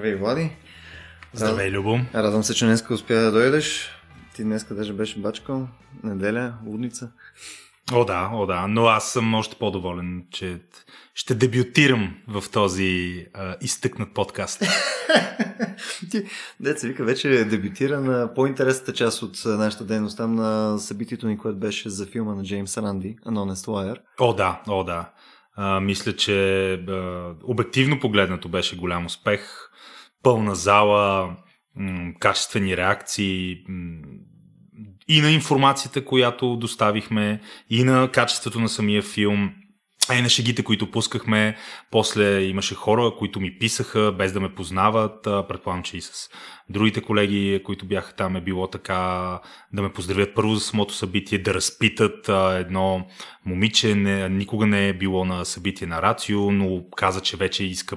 Здравей, Влади. Здравей, Любо. Радвам се, че днеска успя да дойдеш. Ти днеска даже беше бачкал. Неделя, лудница. О да, о да, но аз съм още по-доволен, че ще дебютирам в този а, изтъкнат подкаст. Ти, деца вика, вече дебютира на по-интересната част от нашата дейност там на събитието ни, което беше за филма на Джеймс Ранди, Honest Wire. О да, о да. А, мисля, че а, обективно погледнато беше голям успех. Пълна зала, качествени реакции, и на информацията, която доставихме, и на качеството на самия филм. А и на шегите, които пускахме, после имаше хора, които ми писаха, без да ме познават. Предполагам, че и с другите колеги, които бяха там, е било така да ме поздравят първо за самото събитие, да разпитат едно момиче, не, никога не е било на събитие на Рацио, но каза, че вече иска,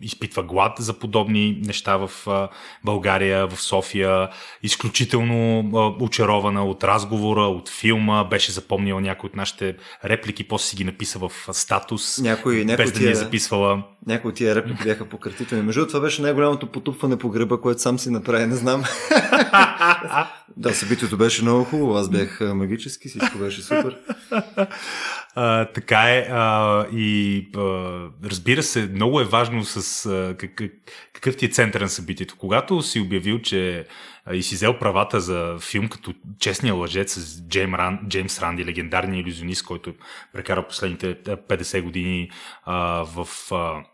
изпитва глад за подобни неща в България, в София. Изключително очарована от разговора, от филма, беше запомнила някои от нашите реплики, после си ги написа в статус, някой, някой без да ни е записвала. Някои от тия реплики бяха пократителни. Между това беше най-голямото потупване по гръба, което сам си направи, не знам. да, събитието беше много хубаво, аз бях магически, всичко беше супер. А, така е. А, и а, разбира се, много е важно с а, как, какъв ти е център на събитието. Когато си обявил, че и си взел правата за филм като Честния лъжец с Джейм Ран, Джеймс Ранди, легендарния иллюзионист, който прекара последните 50 години а, в. А,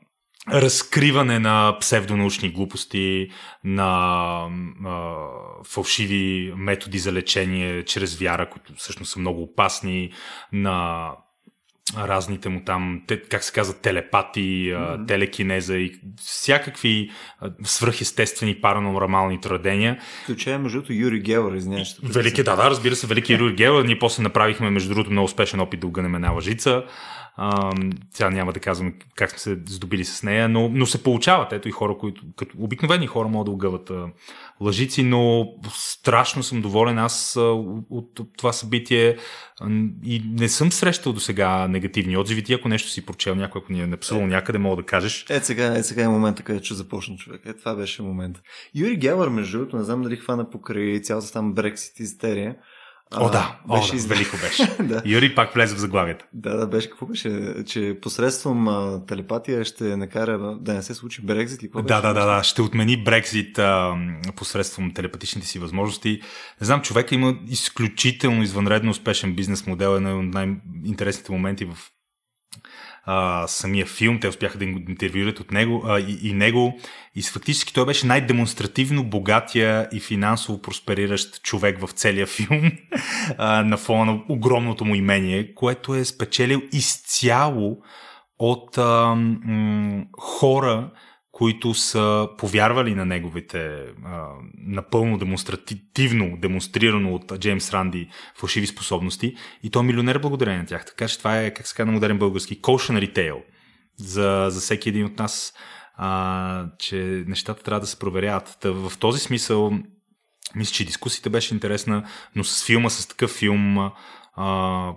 разкриване на псевдонаучни глупости, на а, фалшиви методи за лечение чрез вяра, които всъщност са много опасни, на разните му там, те, как се казва, телепати, mm-hmm. телекинеза и всякакви свръхестествени паранормални традения. Включая, между другото, Юри Гелър, извиняваш. Велики, да, да, разбира се, велики Юри Гелър. Ние после направихме, между другото, много успешен опит да огънем една лъжица. Сега няма да казвам как сме се здобили с нея, но, но се получават. Ето и хора, които, като обикновени хора могат да огъват а, лъжици, но страшно съм доволен аз а, от, от това събитие и не съм срещал до сега негативни отзиви. Ти ако нещо си прочел, някой, ако ни е написал е, някъде, мога да кажеш. Е, сега, е, сега е момента, където ще започна човек. Е, това беше момент. Юри Гелър, между другото, не знам дали хвана покрай цялата там Брексит истерия. О, да, беше О, да. велико беше. да. Юри пак влезе в заглавията. Да, да, беше какво беше, че посредством а, телепатия ще накара да не се случи Брекзит и какво Да, да, да, да, ще отмени Брекзит а, посредством телепатичните си възможности. Не знам, човека има изключително извънредно успешен бизнес модел, е на най-интересните моменти в а, самия филм. Те успяха да интервюират от него а, и, и него. И фактически той беше най-демонстративно богатия и финансово проспериращ човек в целия филм а, на фона на огромното му имение, което е спечелил изцяло от а, м- хора, които са повярвали на неговите а, напълно демонстративно демонстрирано от Джеймс Ранди фалшиви способности и той е милионер благодарение на тях. Така че това е, как се казва на модерен български, cautionary tale за, за всеки един от нас, а, че нещата трябва да се проверяват. Та, в този смисъл, мисля, че дискусията беше интересна, но с филма, с такъв филм, а,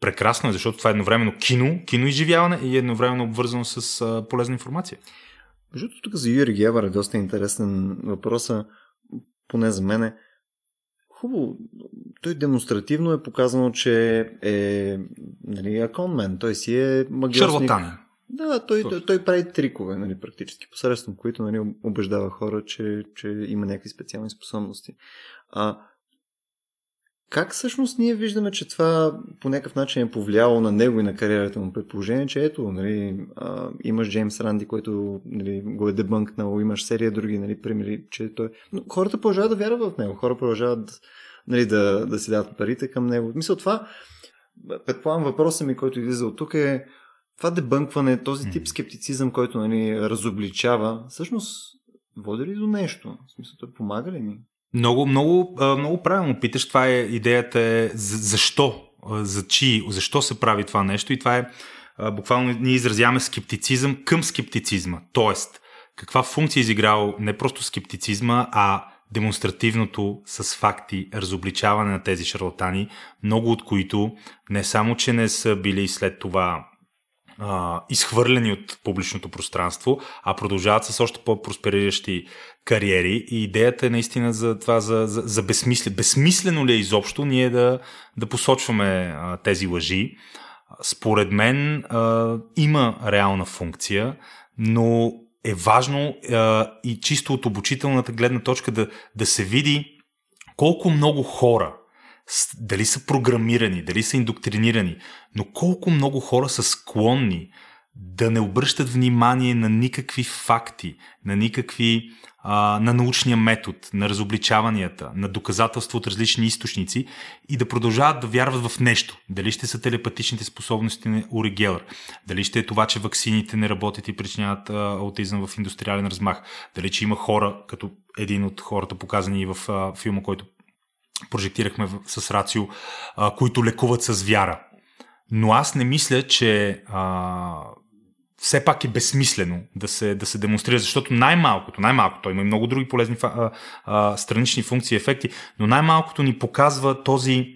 прекрасно е, защото това е едновременно кино, киноизживяване и едновременно обвързано с а, полезна информация. Между тук за Юри Гевър е доста интересен въпрос, поне за мен е. Хубаво, той демонстративно е показано, че е нали, аконмен, той си е магиосник. Шарлатанин. Да, той, той, той прави трикове, нали, практически, посредством които нали, убеждава хора, че, че има някакви специални способности. А, как всъщност ние виждаме, че това по някакъв начин е повлияло на него и на кариерата му? Предположение, че ето, нали, а, имаш Джеймс Ранди, който нали, го е дебънкнал, имаш серия други нали, примери, че той... Но хората продължават да вярват в него, хора продължават нали, да, да си дадат парите към него. Мисля, това, предполагам, въпросът ми, който излиза от тук е това дебънкване, този тип скептицизъм, който нали, разобличава, всъщност води ли до нещо? В смисъл, той помага ли ни? Много, много, много правилно питаш. Това е идеята е защо, за чи, защо се прави това нещо и това е буквално ние изразяваме скептицизъм към скептицизма. Тоест, каква функция е изиграл не просто скептицизма, а демонстративното с факти разобличаване на тези шарлатани, много от които не само, че не са били след това а, изхвърлени от публичното пространство, а продължават с още по-проспериращи кариери. И идеята е наистина за това, за, за, за безсмислен. Безсмислено ли е изобщо ние да, да посочваме а, тези лъжи? Според мен а, има реална функция, но е важно а, и чисто от обучителната гледна точка да, да се види колко много хора дали са програмирани, дали са индоктринирани, но колко много хора са склонни да не обръщат внимание на никакви факти, на никакви а, на научния метод, на разобличаванията, на доказателства от различни източници и да продължават да вярват в нещо. Дали ще са телепатичните способности на Ури Гелър, дали ще е това, че ваксините не работят и причиняват аутизъм в индустриален размах, дали че има хора, като един от хората показани в а, филма, който прожектирахме с Рацио, а, които лекуват с вяра. Но аз не мисля, че а, все пак е безсмислено да се, да се демонстрира, защото най-малкото, най-малкото, има и много други полезни а, а, странични функции и ефекти, но най-малкото ни показва този,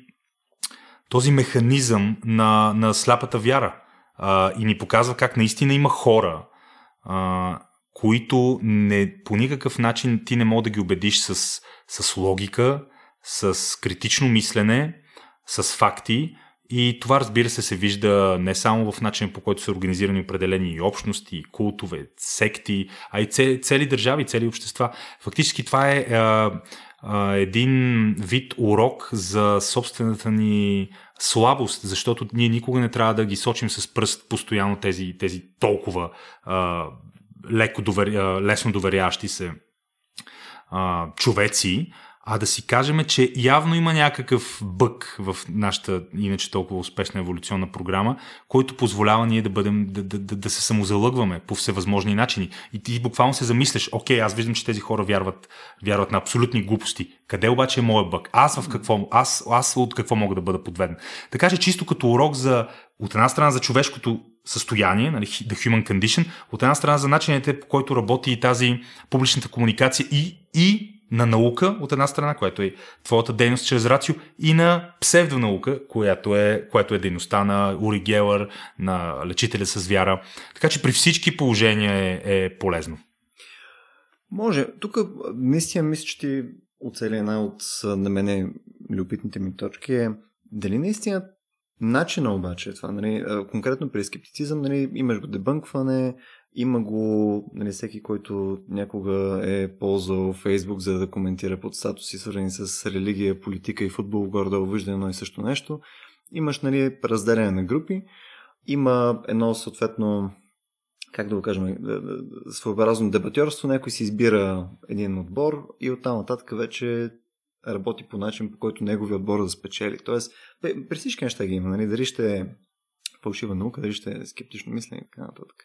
този механизъм на, на сляпата вяра а, и ни показва как наистина има хора, а, които не, по никакъв начин ти не мога да ги убедиш с, с логика, с критично мислене, с факти и това разбира се се вижда не само в начина по който са организирани определени общности, култове, секти, а и цели държави, цели общества. Фактически това е а, а, един вид урок за собствената ни слабост, защото ние никога не трябва да ги сочим с пръст постоянно тези, тези толкова а, леко довер, лесно доверящи се а, човеци, а да си кажем, че явно има някакъв бък в нашата иначе толкова успешна еволюционна програма, който позволява ние да бъдем, да, да, да, да се самозалъгваме по всевъзможни начини. И ти буквално се замисляш, окей, аз виждам, че тези хора вярват, вярват на абсолютни глупости. Къде обаче е моят бък? Аз в какво, аз, аз от какво мога да бъда подведен? Така че чисто като урок за, от една страна за човешкото състояние, нали, the human condition, от една страна за начините по който работи и тази публичната комуникация и, и на наука от една страна, което е твоята дейност чрез рацио, и на псевдонаука, която е, което е дейността на Ури Гелър, на лечителя с вяра. Така че при всички положения е, е полезно. Може. Тук наистина мисля, че ти оцели една от на мене любитните ми точки е дали наистина начина обаче е това, нали, конкретно при скептицизъм, нали, имаш го дебънкване, има го нали, всеки, който някога е ползвал Фейсбук, за да коментира под статуси, свързани с религия, политика и футбол, горе-долу вижда едно и също нещо. Имаш нали, разделяне на групи, има едно съответно как да го кажем, своеобразно дебатьорство, някой си избира един отбор и оттам нататък вече работи по начин, по който неговия отбор да спечели. Тоест, при всички неща ги има, нали? дали ще е фалшива наука, дали ще е скептично мислене и така нататък.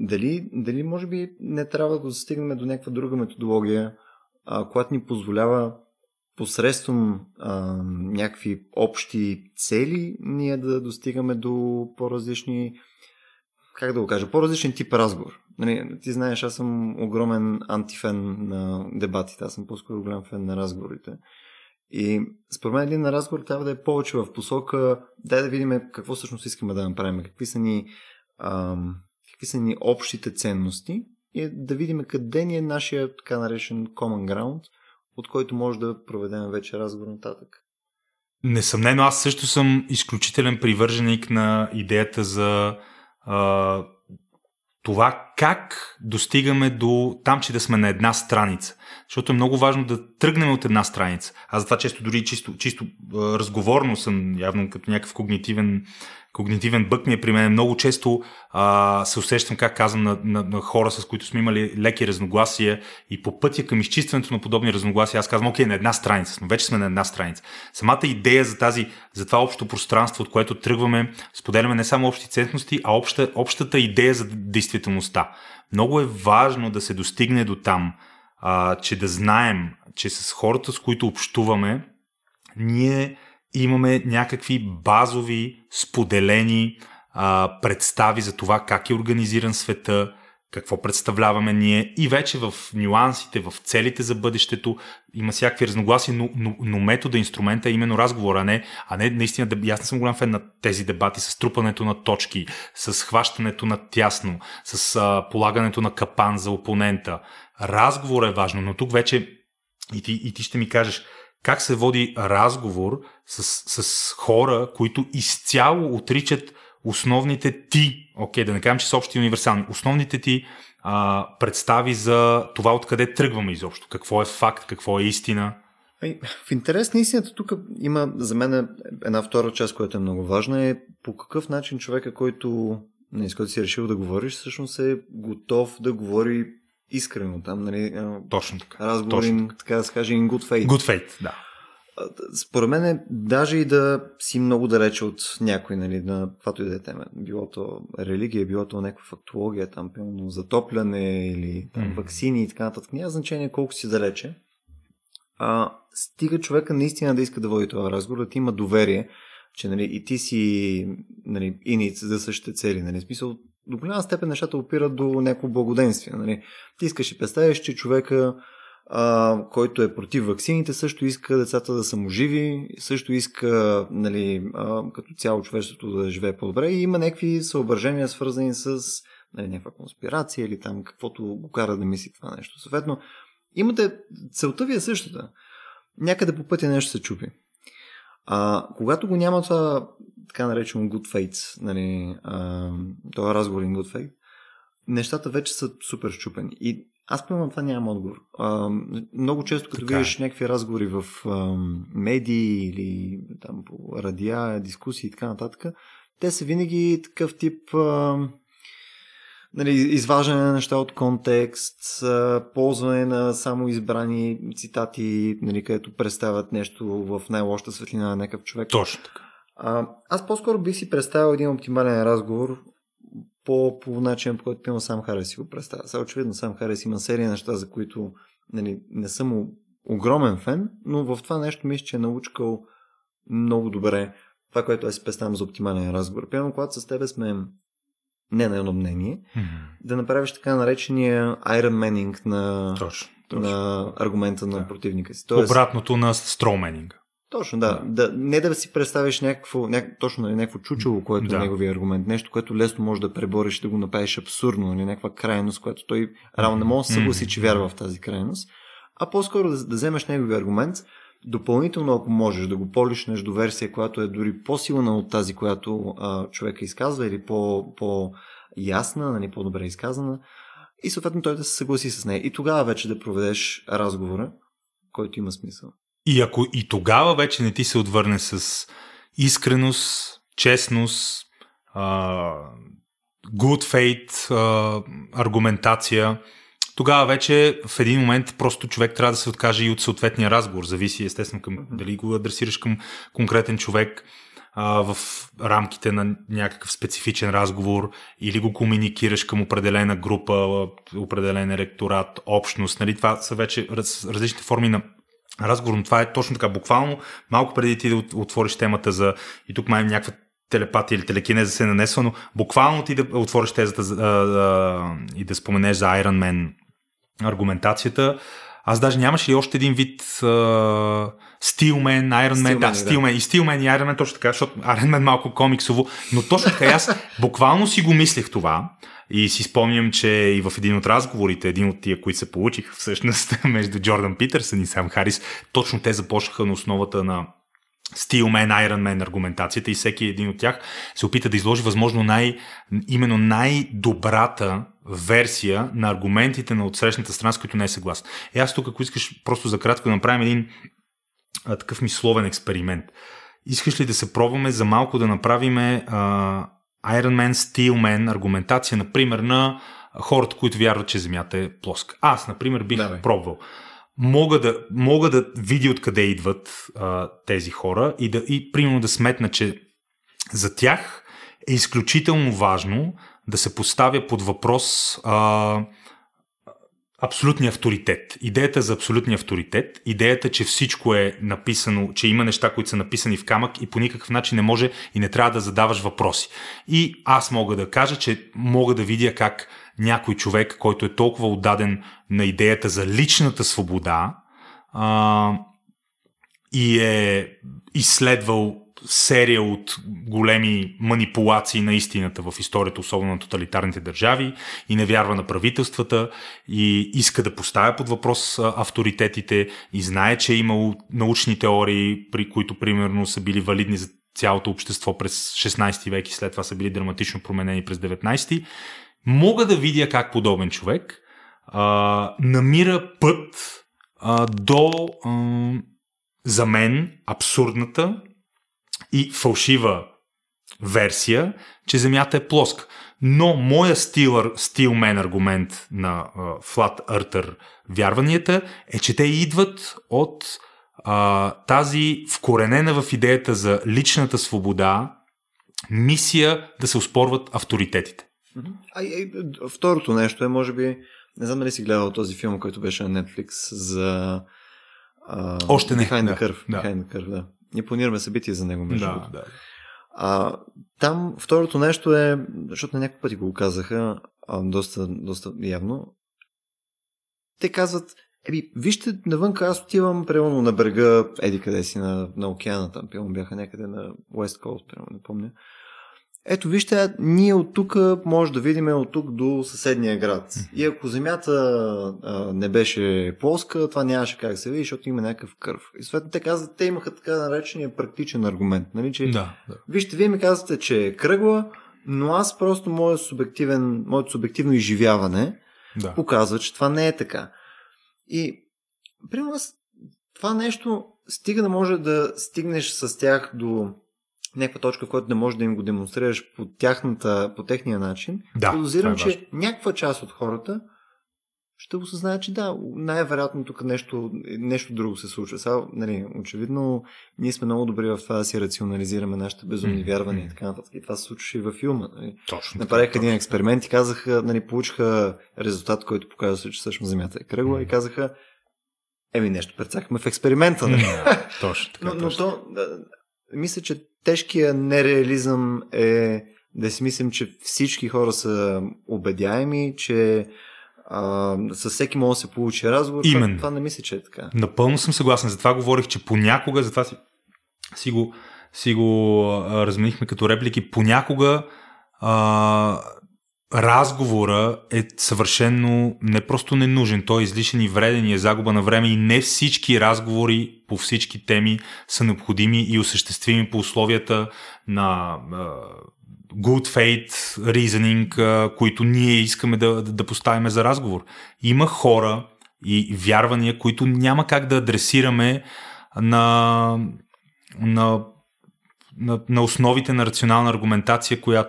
Дали, дали може би не трябва да стигнем до някаква друга методология, а, която ни позволява посредством а, някакви общи цели ние да достигаме до по-различни как да го кажа, по-различен тип разговор. Нали, ти знаеш, аз съм огромен антифен на дебатите, аз съм по-скоро голям фен на разговорите. И според мен един разговор трябва да е повече в посока, дай да видим какво всъщност искаме да направим, какви са ни ам, какви са ни общите ценности и да видим къде ни е нашия така наречен common ground, от който може да проведем вече разговор нататък. Несъмнено, аз също съм изключителен привърженик на идеята за а, това как достигаме до там, че да сме на една страница. Защото е много важно да тръгнем от една страница. Аз затова често дори чисто, чисто разговорно съм явно като някакъв когнитивен когнитивен бък ми е при мен. Много често а, се усещам, как казвам, на, на, на хора, с които сме имали леки разногласия и по пътя към изчистването на подобни разногласия, аз казвам, окей, на една страница, но вече сме на една страница. Самата идея за, тази, за това общо пространство, от което тръгваме, споделяме не само общи ценности, а обща, общата идея за действителността. Много е важно да се достигне до там, а, че да знаем, че с хората, с които общуваме, ние имаме някакви базови, споделени а, представи за това как е организиран света, какво представляваме ние и вече в нюансите, в целите за бъдещето има всякакви разногласия, но, но, но метода, инструмента е именно разговор, а не, а не наистина, аз не съм голям фен на тези дебати с трупането на точки, с хващането на тясно, с а, полагането на капан за опонента. Разговор е важно, но тук вече и ти, и ти ще ми кажеш, как се води разговор с, с хора, които изцяло отричат основните ти, окей, да не кажем, че са общи и универсални, основните ти а, представи за това откъде тръгваме изобщо, какво е факт, какво е истина. В интерес на истината тук има за мен една втора част, която е много важна, е по какъв начин човека, който, не, с който си решил да говориш, всъщност е готов да говори искрено там, нали? Точно така. Разговори, Точно така. така да се каже, in good faith. Good faith, да. Според мен е даже и да си много далече от някой, нали, на каквато и да е тема. Било то религия, било то някаква фактология, там, пълно затопляне или там, mm-hmm. вакцини и така нататък. Няма значение колко си далече. А, стига човека наистина да иска да води това разговор, да ти има доверие, че нали, и ти си нали, иниц за същите цели. Нали. Смисъл, до голяма степен нещата опират до някакво благоденствие. Нали. Ти искаш и представиш, че човека а, който е против ваксините, също иска децата да са му живи, също иска нали, а, като цяло човечеството да живее по-добре и има някакви съображения свързани с нали, някаква конспирация или там каквото го кара да мисли това нещо. Съответно, имате, целта ви е същата. Някъде по пътя нещо се чупи. А, когато го няма това така наречено good fate, нали, а, това разговор in good fate, нещата вече са супер щупени. И аз примерно това нямам отговор. А, много често, като така е. видиш е. някакви разговори в а, медии или там по радиа, дискусии и така нататък, те са винаги такъв тип а, нали, изваждане на неща от контекст, ползване на само избрани цитати, нали, където представят нещо в най-лошата светлина на някакъв човек. Точно така. А, аз по-скоро бих си представил един оптимален разговор по, по начин, по който пилно сам Харес си го представя. Сега очевидно сам Харес има серия неща, за които нали, не съм огромен фен, но в това нещо мисля, че е научкал много добре това, което аз си представям за оптимален разговор. Пълно, когато с тебе сме не на едно мнение, mm-hmm. да направиш така наречения Iron Manning на, точно, точно. на аргумента на да. противника си. Тоест, Обратното на строуменинга. Точно, да. да. Не да си представиш някакво, няк... точно нали, някакво чучело, което е да. е неговия аргумент. Нещо, което лесно може да пребориш, да го направиш абсурдно, или нали, някаква крайност, която той реално не може да съгласи, че вярва в тази крайност. А по-скоро да, да вземеш неговия аргумент, допълнително, ако можеш да го полишнеш до версия, която е дори по-силна от тази, която а, човека изказва, или по, по-ясна, нали, по-добре изказана, и съответно той да се съгласи с нея. И тогава вече да проведеш разговора, който има смисъл. И ако и тогава вече не ти се отвърне с искреност, честност, good faith, аргументация, тогава вече в един момент просто човек трябва да се откаже и от съответния разговор. Зависи естествено към, дали го адресираш към конкретен човек а, в рамките на някакъв специфичен разговор или го комуникираш към определена група, определен ректорат, общност. Нали? Това са вече раз, различни форми на разговор, но това е точно така. Буквално малко преди ти да отвориш темата за и тук май някаква телепатия или телекинеза се нанесва, но буквално ти да отвориш тезата за, а, а, и да споменеш за Iron Man аргументацията. Аз даже нямаше и още един вид uh, Steelman, Iron Man, да, Steelman, и Steelman и Iron Man, точно така, защото Iron Man малко комиксово, но точно така аз буквално си го мислех това. И си спомням, че и в един от разговорите, един от тия, които се получиха всъщност между Джордан Питърсън и Сам Харис, точно те започнаха на основата на Steelman, Iron Man аргументацията и всеки един от тях се опита да изложи възможно най, именно най-добрата версия на аргументите на отсрещната страна, с които не е съгласен. Е, аз тук, ако искаш просто за кратко да направим един а, такъв мисловен експеримент. Искаш ли да се пробваме за малко да направим а, Iron Man, Steel Man аргументация, например, на хората, които вярват, че Земята е плоска. Аз, например, бих Давай. пробвал. Мога да, мога да видя откъде идват а, тези хора и, да, и примерно да сметна, че за тях е изключително важно да се поставя под въпрос а, абсолютния авторитет. Идеята за абсолютния авторитет, идеята, че всичко е написано, че има неща, които са написани в камък и по никакъв начин не може и не трябва да задаваш въпроси. И аз мога да кажа, че мога да видя как някой човек, който е толкова отдаден на идеята за личната свобода а, и е изследвал серия от големи манипулации на истината в историята, особено на тоталитарните държави и не вярва на правителствата и иска да поставя под въпрос авторитетите и знае, че е имало научни теории, при които примерно са били валидни за цялото общество през 16 век и след това са били драматично променени през 19 мога да видя как подобен човек а, намира път а, до а, за мен абсурдната и фалшива версия, че Земята е плоска. Но моя стилър, стилмен аргумент на Flat Earther вярванията е, че те идват от uh, тази вкоренена в идеята за личната свобода мисия да се успорват авторитетите. А, и, второто нещо е, може би, не знам дали си гледал този филм, който беше на Netflix за а, Още не. Behind the Curve. Да. The Curve, да. Ние планираме събитие за него, между да, да. А, там второто нещо е, защото на няколко пъти го казаха, а, доста, доста явно, те казват, Еби, вижте, навън аз отивам, примерно, на брега, еди къде си, на, на океана, там, примерно, бяха някъде на West Coast, примерно, не помня. Ето вижте, ние от тук може да видим от тук до съседния град. И ако земята а, не беше плоска, това нямаше как се види, защото има някакъв кърв. И съответно те казват, те имаха така наречения практичен аргумент. Нали, че, да, да. Вижте, вие ми казвате, че е кръгла, но аз просто моят субективен, моето субективно изживяване да. показва, че това не е така. И, примерно, това нещо стига да може да стигнеш с тях до някаква точка, в която не можеш да им го демонстрираш по, тяхната, по техния начин, да, подозирам, е че важно. някаква част от хората ще осъзнаят, че да, най-вероятно тук нещо, нещо друго се случва. Сега, нали, очевидно, ние сме много добри в това да си рационализираме нашите безумни mm-hmm. вярвания и така нататък. И това се случваше и във филма. Нали. Точно. Направиха един експеримент и казаха, нали, получиха резултат, който показва, че всъщност Земята е кръгла mm-hmm. и казаха, еми нещо прецакахме в експеримента. Нали? Mm-hmm. точно така. Но, но то, мисля, че тежкия нереализъм е да си мислим, че всички хора са убедяеми, че а, със всеки може да се получи разговор. Именно. Това, това не мисля, че е така. Напълно съм съгласен. Затова говорих, че понякога, затова си, си го, си го а, разменихме като реплики, понякога а, разговора е съвършенно не просто ненужен, той е излишен и вреден и е загуба на време и не всички разговори по всички теми са необходими и осъществими по условията на good faith reasoning, които ние искаме да, да, поставим за разговор. Има хора и вярвания, които няма как да адресираме на, на на, на основите на рационална аргументация, коя,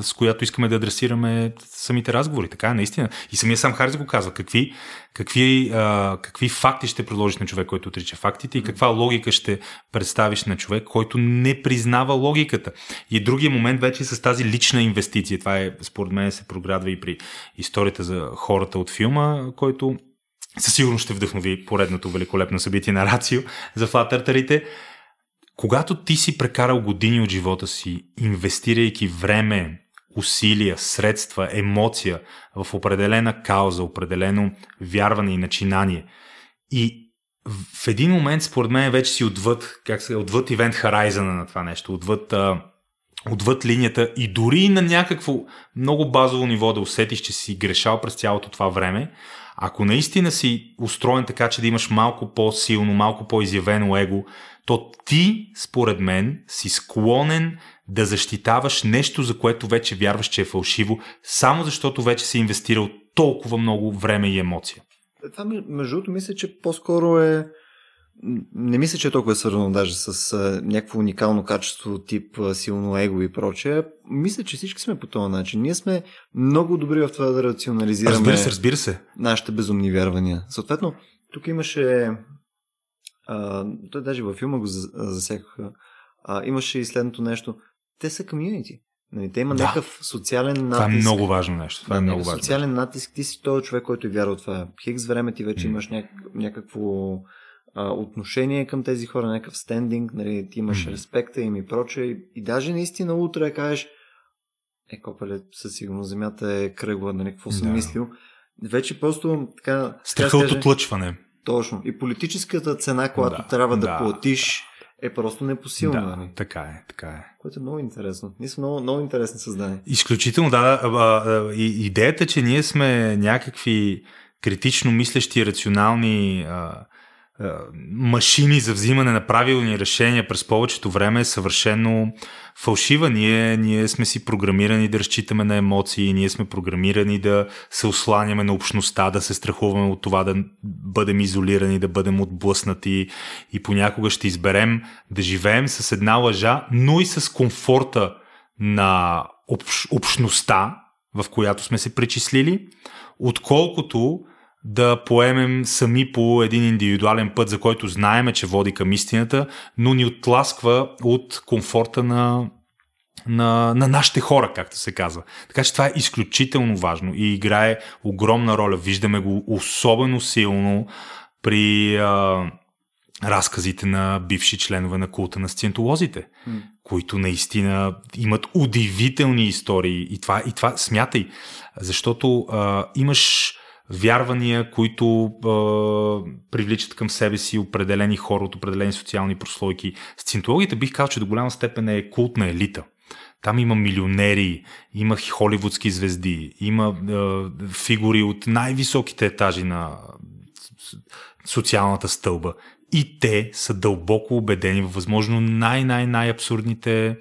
с която искаме да адресираме самите разговори. Така е, наистина. И самия сам Харис го казва. Какви, какви, а, какви факти ще предложиш на човек, който отрича фактите и каква логика ще представиш на човек, който не признава логиката. И другия момент вече с тази лична инвестиция. Това е, според мен, се проградва и при историята за хората от филма, който със сигурност ще вдъхнови поредното великолепно събитие на Рацио за флатъртарите когато ти си прекарал години от живота си, инвестирайки време, усилия, средства, емоция в определена кауза, определено вярване и начинание. И в един момент, според мен, вече си отвъд, как се отвъд ивент харайзана на това нещо, отвъд, а, отвъд линията и дори на някакво много базово ниво да усетиш, че си грешал през цялото това време, ако наистина си устроен така, че да имаш малко по-силно, малко по-изявено его, то ти, според мен, си склонен да защитаваш нещо, за което вече вярваш, че е фалшиво, само защото вече си инвестирал толкова много време и емоция. Това, между другото, мисля, че по-скоро е. Не мисля, че е толкова свързано даже с а, някакво уникално качество, тип а, силно его и прочее. Мисля, че всички сме по този начин. Ние сме много добри в това да рационализираме разбира се, разбира се. нашите безумни вярвания. Съответно, тук имаше а, той даже във филма го засекаха. А, имаше и следното нещо. Те са комьюнити. Нали, те има Да. някакъв социален натиск. Това е много важно нещо. Това е Да, много важно. социален натиск. Ти си този човек, който е вярва в това. Хикс време ти вече М. имаш няк... някакво а, отношение към тези хора, някакъв стендинг, нали, ти имаш М. респекта им и прочее. И, и даже наистина утре кажеш, е, копеле, със сигурност земята е кръгла, нали, какво съм Да. мислил. Вече просто така... Страха от отлъчване. Точно. И политическата цена, която Да, трябва да, да, платиш, е просто непосилна. Да, нали? така е, така е. Което е много интересно. Ние сме много, много интересни създания. Изключително, да, да. а, И, идеята, че ние сме някакви критично мислещи, рационални а, машини за взимане на правилни решения през повечето време е съвършено фалшива. Ние, ние сме си програмирани да разчитаме на емоции, ние сме програмирани да се осланяме на общността, да се страхуваме от това да бъдем изолирани, да бъдем отблъснати и понякога ще изберем да живеем с една лъжа, но и с комфорта на общ, общността, в която сме се причислили, отколкото да поемем сами по един индивидуален път, за който знаеме, че води към истината, но ни отласква от комфорта на, на, на нашите хора, както се казва. Така че това е изключително важно и играе огромна роля. Виждаме го особено силно при а, разказите на бивши членове на култа на сциентолозите, М. които наистина имат удивителни истории. И това, и това смятай, защото а, имаш вярвания, които а, привличат към себе си определени хора от определени социални прослойки. Сциентологията бих казал, че до голяма степен е култ на елита. Там има милионери, има холивудски звезди, има е, фигури от най-високите етажи на социалната стълба. И те са дълбоко убедени в възможно най-най-най-абсурдните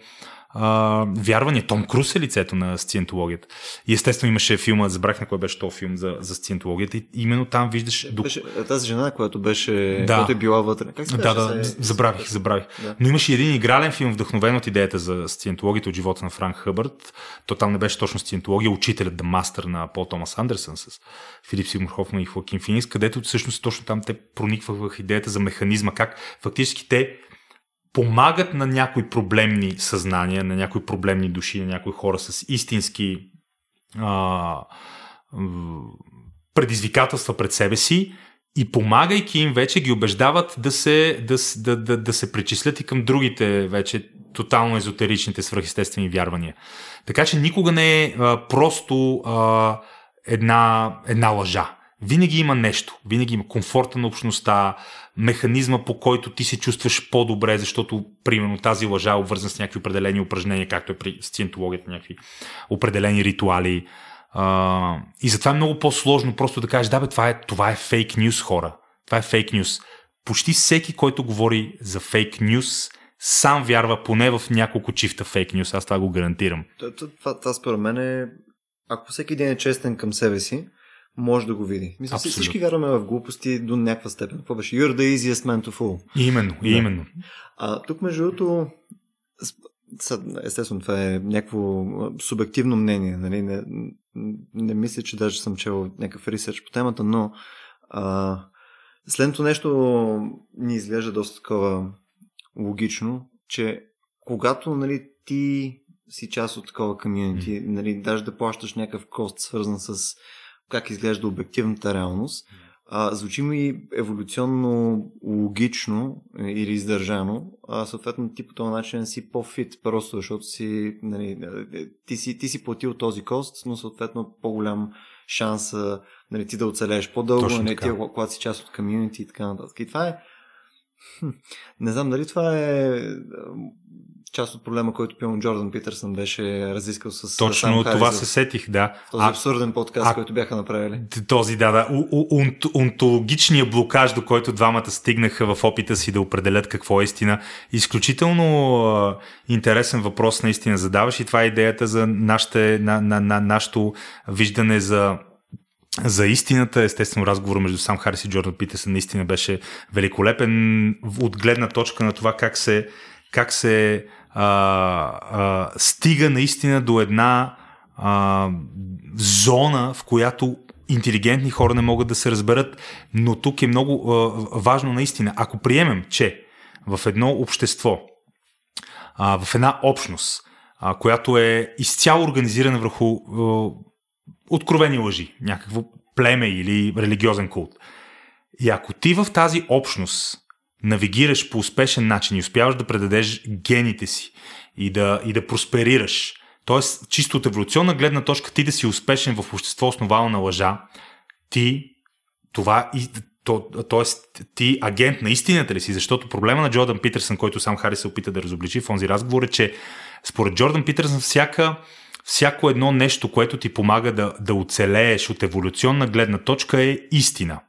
а, вярвания. Том Круз е лицето на сциентологията. И естествено имаше филма, забрах на кой беше този филм за, за сциентологията. И именно там виждаш... Беше, е, тази жена, която беше, Да. която е била вътре. Как се Да, да, Се- забравих, забравих. Да. Но имаше един игрален филм, вдъхновен от идеята за сциентологията от живота на Франк Хъбърт. То там не беше точно сциентология, учителят да мастър на Пол Томас Андерсън с Филип Сигмур Хофман и Хоакин Финикс, където всъщност точно там те проникваха в идеята за механизма, как фактически те помагат на някои проблемни съзнания, на някои проблемни души, на някои хора с истински а, предизвикателства пред себе си и помагайки им вече ги убеждават да се, да, да, да, да се причислят и към другите вече тотално езотеричните свръхестествени вярвания. Така че никога не е а, просто а, една, една лъжа. Винаги има нещо. Винаги има комфорта на общността, механизма по който ти се чувстваш по-добре, защото примерно тази лъжа е обвързана с някакви определени упражнения, както е при сциентологията, някакви определени ритуали. А, и затова е много по-сложно просто да кажеш, да бе, това е, това е фейк нюс, хора. Това е фейк нюс. Почти всеки, който говори за фейк нюс, сам вярва поне в няколко чифта фейк нюс. Аз това го гарантирам. Това, това, това, според мен е... Ако всеки ден е честен към себе си, може да го види. Мисля, Абсолютно. всички вярваме в глупости до някаква степен. Какво беше? You're the easiest man to fool. Именно, Да. именно. А тук, между другото, естествено, това е някакво субективно мнение. Нали? Не, не мисля, че даже съм чел някакъв ресърч по темата, но а, следното нещо ни изглежда доста такова логично, че когато нали, ти си част от такова комьюнити, нали, даже да плащаш някакъв кост, свързан с как изглежда обективната реалност, а, звучи ми еволюционно логично или издържано, а съответно ти по този начин си по-фит, просто защото си, нали, е, ти, си, ти си платил този кост, но съответно по-голям шанс нали, ти да оцелееш по-дълго, не ти, когато си част от комьюнити и така нататък. И това е хм, не знам дали това е част от проблема, който пион Джордан Питърсън беше разискал с Точно Сам това в се сетих, да. този А, абсурден подкаст, а- който бяха направили. Този, да, да. У- у- унт- Онтологичния блокаж, до който двамата стигнаха в опита си да определят какво е истина. Изключително а, интересен въпрос наистина задаваш и това е идеята за нашите, на, на, на, нашето виждане за за истината, естествено, разговор между сам Харис и Джордан Питерсън наистина беше великолепен от гледна точка на това как се, как се а, стига наистина до една а, зона, в която интелигентни хора не могат да се разберат, но тук е много а, важно наистина. Ако приемем, че в едно общество, а, в една общност, а, която е изцяло организирана върху а, откровени лъжи, някакво племе или религиозен култ. И ако ти в тази общност навигираш по успешен начин и успяваш да предадеш гените си и да, и да просперираш, т.е. чисто от еволюционна гледна точка ти да си успешен в общество основано на лъжа, ти това и то, т.е. ти агент на истината ли си? Защото проблема на Джордан Питърсън, който сам Хари се опита да разобличи в онзи разговор е, че според Джордан Питърсън всяка, всяко едно нещо, което ти помага да, да оцелееш от еволюционна гледна точка е истина.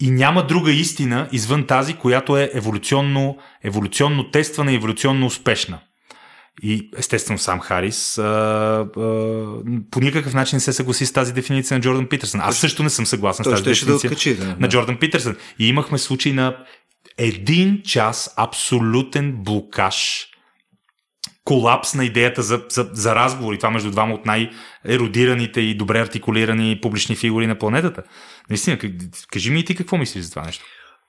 И няма друга истина извън тази, която е еволюционно, еволюционно тествана и еволюционно успешна. И естествено сам Харис а, а, по никакъв начин не се съгласи с тази дефиниция на Джордан Питърсън. Аз също не съм съгласен с тази дефиниция да откачи, да, на Джордан Питърсън. И имахме случай на един час абсолютен блокаж колапс на идеята за, за, за разговори. Това между двама от най-еродираните и добре артикулирани публични фигури на планетата. Наистина, кажи ми и ти какво мислиш за това нещо.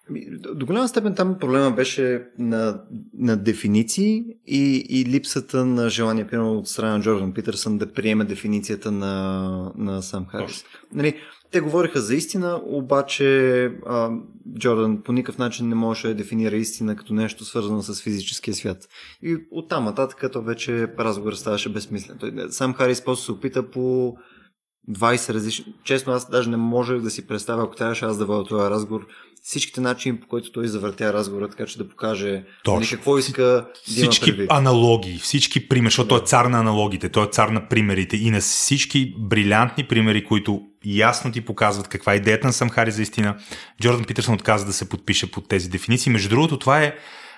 Ами, до голяма степен там проблема беше на, на дефиниции и, и липсата на желание, примерно от страна на Джордан Питърсън, да приеме дефиницията на, на сам Харис. Нали, те говориха за истина, обаче а, Джордан по никакъв начин не можеше да дефинира истина като нещо свързано с физическия свят. И оттам нататък то вече разговор ставаше безсмислен. Сам Харис после се опита по 20 различни... Честно, аз даже не можех да си представя, ако трябваше аз да водя този разговор, всичките начини, по които той завъртя разговора, така че да покаже Точно. Нали, какво иска да Всички има аналогии, всички примери, защото да. той е цар на аналогите, той е цар на примерите и на всички брилянтни примери, които ясно ти показват каква е идеята на Самхари за истина. Джордан Питърсън отказа да се подпише под тези дефиниции. Между другото, това е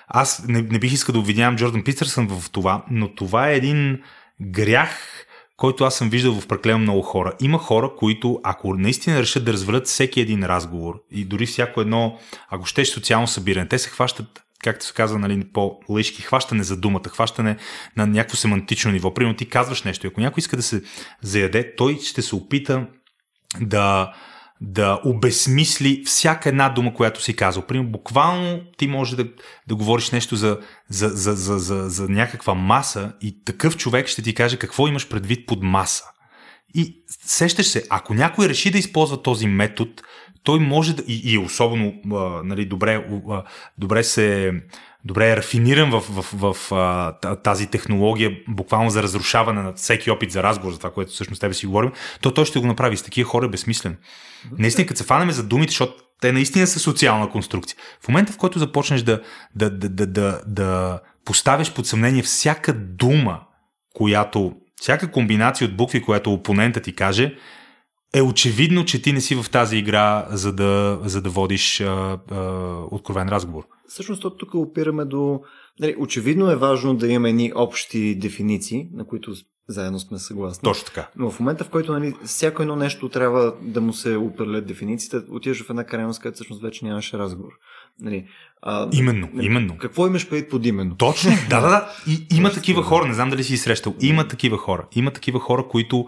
аз не, не бих искал да обвинявам Джордан Питърсън в това, но това е един грях, който аз съм виждал в преклено много хора. Има хора, които ако наистина решат да развалят всеки един разговор и дори всяко едно, ако ще социално събиране, те се хващат както се казва нали, по-лъжки, хващане за думата, хващане на някакво семантично ниво. Примерно ти казваш нещо и ако някой иска да се заяде, той ще се опита да, да обесмисли всяка една дума, която си казал. Примерно, буквално ти може да, да говориш нещо за, за, за, за, за, за някаква маса и такъв човек ще ти каже какво имаш предвид под маса. И сещаш се, ако някой реши да използва този метод, той може да. И, и особено а, нали, добре, а, добре се добре е рафиниран в, в, в, в тази технология, буквално за разрушаване на всеки опит за разговор, за това, което всъщност тебе си говорим, то той ще го направи. С такива хора е. Наистина, като се фанеме за думите, защото те наистина са социална конструкция. В момента, в който започнеш да, да, да, да, да, да поставяш под съмнение всяка дума, която, всяка комбинация от букви, която опонента ти каже, е очевидно, че ти не си в тази игра, за да, за да водиш а, а, откровен разговор. Всъщност, тук опираме до... Нали, очевидно е важно да имаме едни общи дефиниции, на които заедно сме съгласни. Точно така. Но в момента, в който нали, всяко едно нещо трябва да му се определят дефинициите, отиваш в една крайност, където всъщност вече нямаше разговор. Нали, а, именно, нали, именно. Какво имаш предвид под именно? Точно, да, да, да. И, има такива хора, не знам дали си срещал, има такива хора. Има такива хора, които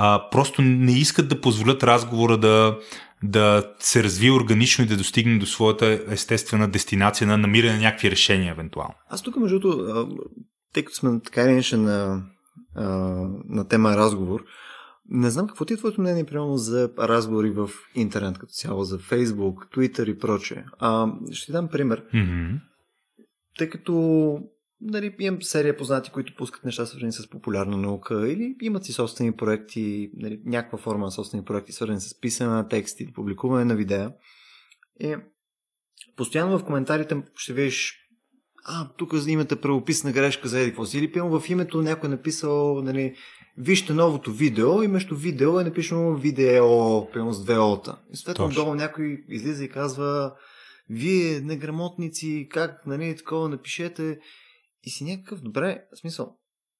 а, просто не искат да позволят разговора да, да се развие органично и да достигне до своята естествена дестинация на намиране на някакви решения, евентуално. Аз тук, между другото, тъй като сме така иначе на, на тема разговор, не знам какво ти е твоето мнение, примерно, за разговори в интернет като цяло, за Фейсбук, Twitter и прочее. А, ще ти дам пример. Mm-hmm. Тъй като нали, имам серия познати, които пускат неща свързани с популярна наука или имат си собствени проекти, нали, някаква форма на собствени проекти, свързани с писане на тексти публикуване на видеа. И постоянно в коментарите ще видиш а, тук имате правописна грешка за еди си. Или пълно в името някой е написал, нали, вижте новото видео и между видео е написано видео, пълно с две ота. И съответно долу някой излиза и казва, вие неграмотници, как, нали, такова напишете. И си някакъв, добре, смисъл,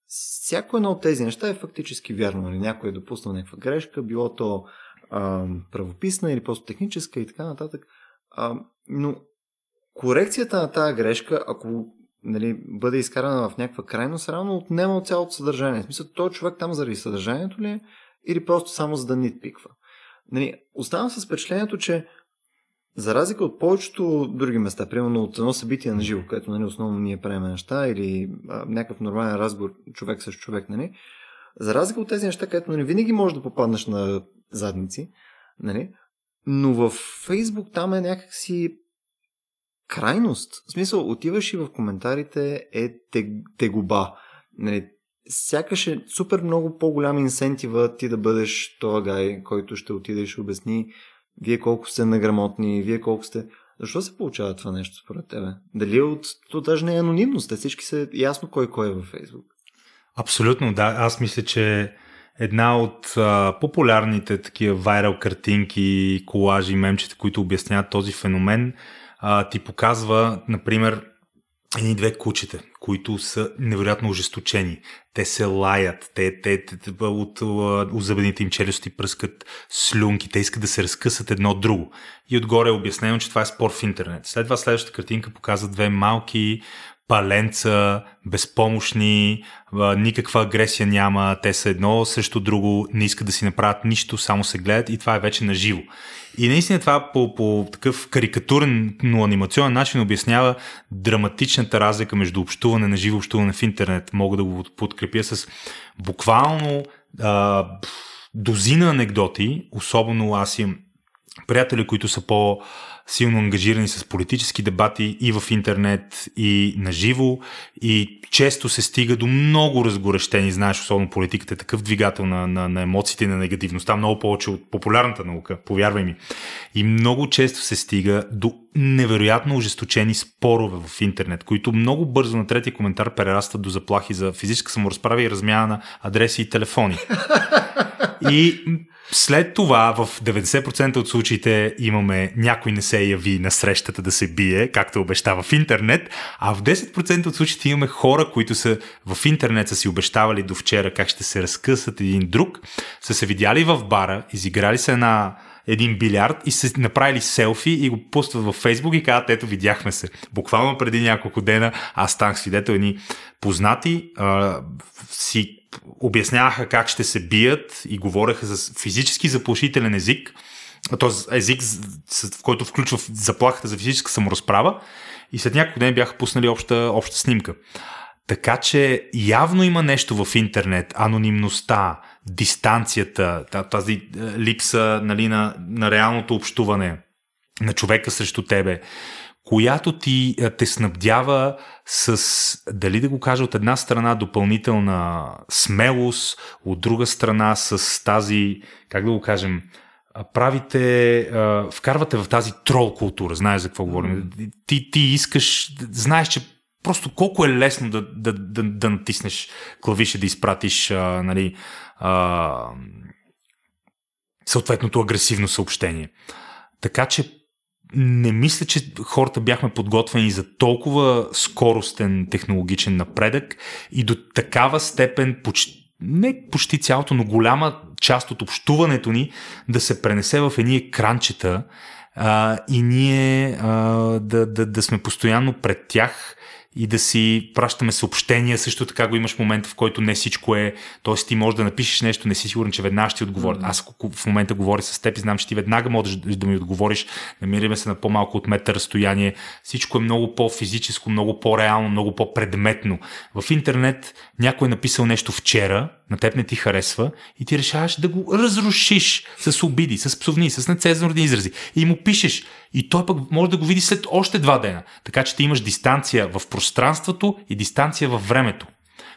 всяко едно от тези неща е фактически вярно. Нали? Някой е допуснал някаква грешка, било то а, правописна или просто техническа и така нататък. А, но корекцията на тази грешка, ако нали, бъде изкарана в някаква крайност, равно отнема от цялото съдържание. В смисъл, този човек там заради съдържанието ли е или просто само за да нитпиква. Нали, оставам с впечатлението, че за разлика от повечето други места, примерно от едно събитие на живо, където нали, основно ние правим неща или а, някакъв нормален разговор човек с човек, нали, за разлика от тези неща, където нали, винаги можеш да попаднеш на задници, нали, но в Фейсбук там е някакси крайност. В смисъл, отиваш и в коментарите е тегуба. Нали, сякаш е супер много по-голям инсентива ти да бъдеш този гай, който ще отиде и ще обясни вие колко сте неграмотни, вие колко сте... Защо се получава това нещо според тебе? Дали е от... То даже не е анонимност, те всички са ясно кой кой е във Фейсбук. Абсолютно, да. Аз мисля, че една от а, популярните такива вайрал картинки, колажи, мемчета, които обясняват този феномен, а, ти показва, например, едни две кучета, които са невероятно ожесточени. Те се лаят, те, те, те, от озъбените им челюсти пръскат слюнки, те искат да се разкъсат едно от друго. И отгоре е обяснено, че това е спор в интернет. След това следващата картинка показва две малки паленца, безпомощни, никаква агресия няма, те са едно срещу друго, не искат да си направят нищо, само се гледат и това е вече наживо. И наистина това по, по такъв карикатурен, но анимационен начин обяснява драматичната разлика между общуване на живо общуване в интернет. Мога да го подкрепя с буквално а, дозина анекдоти, особено аз имам приятели, които са по силно ангажирани с политически дебати и в интернет, и на живо, и често се стига до много разгорещени, знаеш, особено политиката е такъв двигател на, на, на емоциите и на негативността, много повече от популярната наука, повярвай ми. И много често се стига до невероятно ожесточени спорове в интернет, които много бързо на третия коментар прерастват до заплахи за физическа саморазправа и размяна на адреси и телефони. И след това в 90% от случаите имаме някой не се яви на срещата да се бие, както обещава в интернет, а в 10% от случаите имаме хора, които са в интернет са си обещавали до вчера как ще се разкъсат един друг, са се видяли в бара, изиграли се една един билярд и се направили селфи и го пустват във Фейсбук и казват, ето видяхме се. Буквално преди няколко дена аз станах свидетел едни познати а, си обясняваха как ще се бият и говореха с физически заплашителен език, т.е. език, в който включва заплахата за физическа саморазправа и след няколко дни бяха пуснали обща, обща снимка. Така че явно има нещо в интернет, анонимността, дистанцията, тази е, липса нали, на, на реалното общуване на човека срещу тебе, която ти е, те снабдява с, дали да го кажа, от една страна допълнителна смелост, от друга страна с тази, как да го кажем, правите, вкарвате в тази трол култура, знаеш за какво говорим. Ти, ти искаш, знаеш, че просто колко е лесно да, да, да, да натиснеш клавиша, да изпратиш а, нали, а, съответното агресивно съобщение. Така че не мисля, че хората бяхме подготвени за толкова скоростен технологичен напредък и до такава степен почти не почти цялото, но голяма част от общуването ни да се пренесе в едни екранчета а, и ние а, да, да, да сме постоянно пред тях и да си пращаме съобщения. Също така го имаш момент, в който не всичко е. Тоест, ти можеш да напишеш нещо, не си сигурен, че веднага ще ти отговори. Mm-hmm. Аз ако в момента говоря с теб и знам, че ти веднага можеш да ми отговориш, намираме се на по-малко от метър разстояние. Всичко е много по-физическо, много по-реално, много по-предметно. В интернет някой е написал нещо вчера, на теб не ти харесва и ти решаваш да го разрушиш с обиди, с псовни, с нецезурни изрази и му пишеш и той пък може да го види след още два дена. Така че ти имаш дистанция в пространството и дистанция във времето,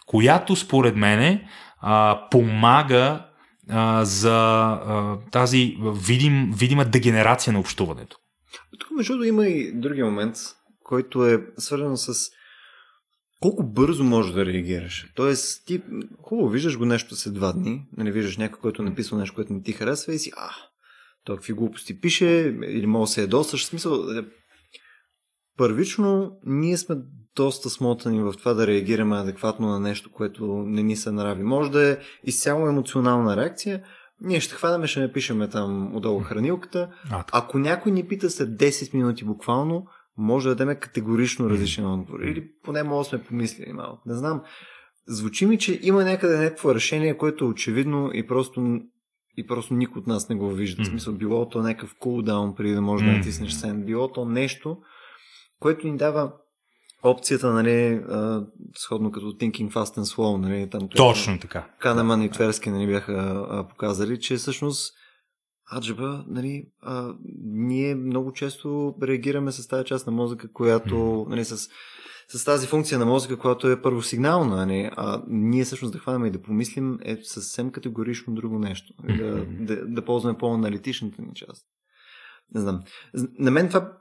която според мене а, помага а, за а, тази видим, видима дегенерация на общуването. Тук между има и други момент, който е свързан с колко бързо можеш да реагираш. Тоест, ти хубаво виждаш го нещо след два дни, нали, виждаш някой, който е написал нещо, което не ти харесва и си, а, той какви глупости пише, или може да се ядосаш. Смисъл, е, първично ние сме доста смотани в това да реагираме адекватно на нещо, което не ни се нрави. Може да е изцяло емоционална реакция, ние ще хванаме, ще напишеме там отдолу хранилката. Ако някой ни пита след 10 минути буквално, може да дадем категорично различен отговор. Или поне може да сме помислили малко. Не знам. Звучи ми, че има някъде някакво решение, което е очевидно и просто и просто никой от нас не го вижда. Mm. В смисъл, било то някакъв кулдаун преди да можеш mm. да натиснеш сен, било то нещо, което ни дава опцията, нали, а, сходно като Thinking Fast and Slow, нали, там Точно така. Канеман и Тверски, нали, бяха а, показали, че всъщност аджаба, нали, а, ние много често реагираме с тази част на мозъка, която, нали, с, с тази функция на мозъка, която е първосигнална, нали, а ние всъщност да хванем и да помислим е съвсем категорично друго нещо. Да, да, да ползваме по-аналитичната ни част. Не знам. На мен това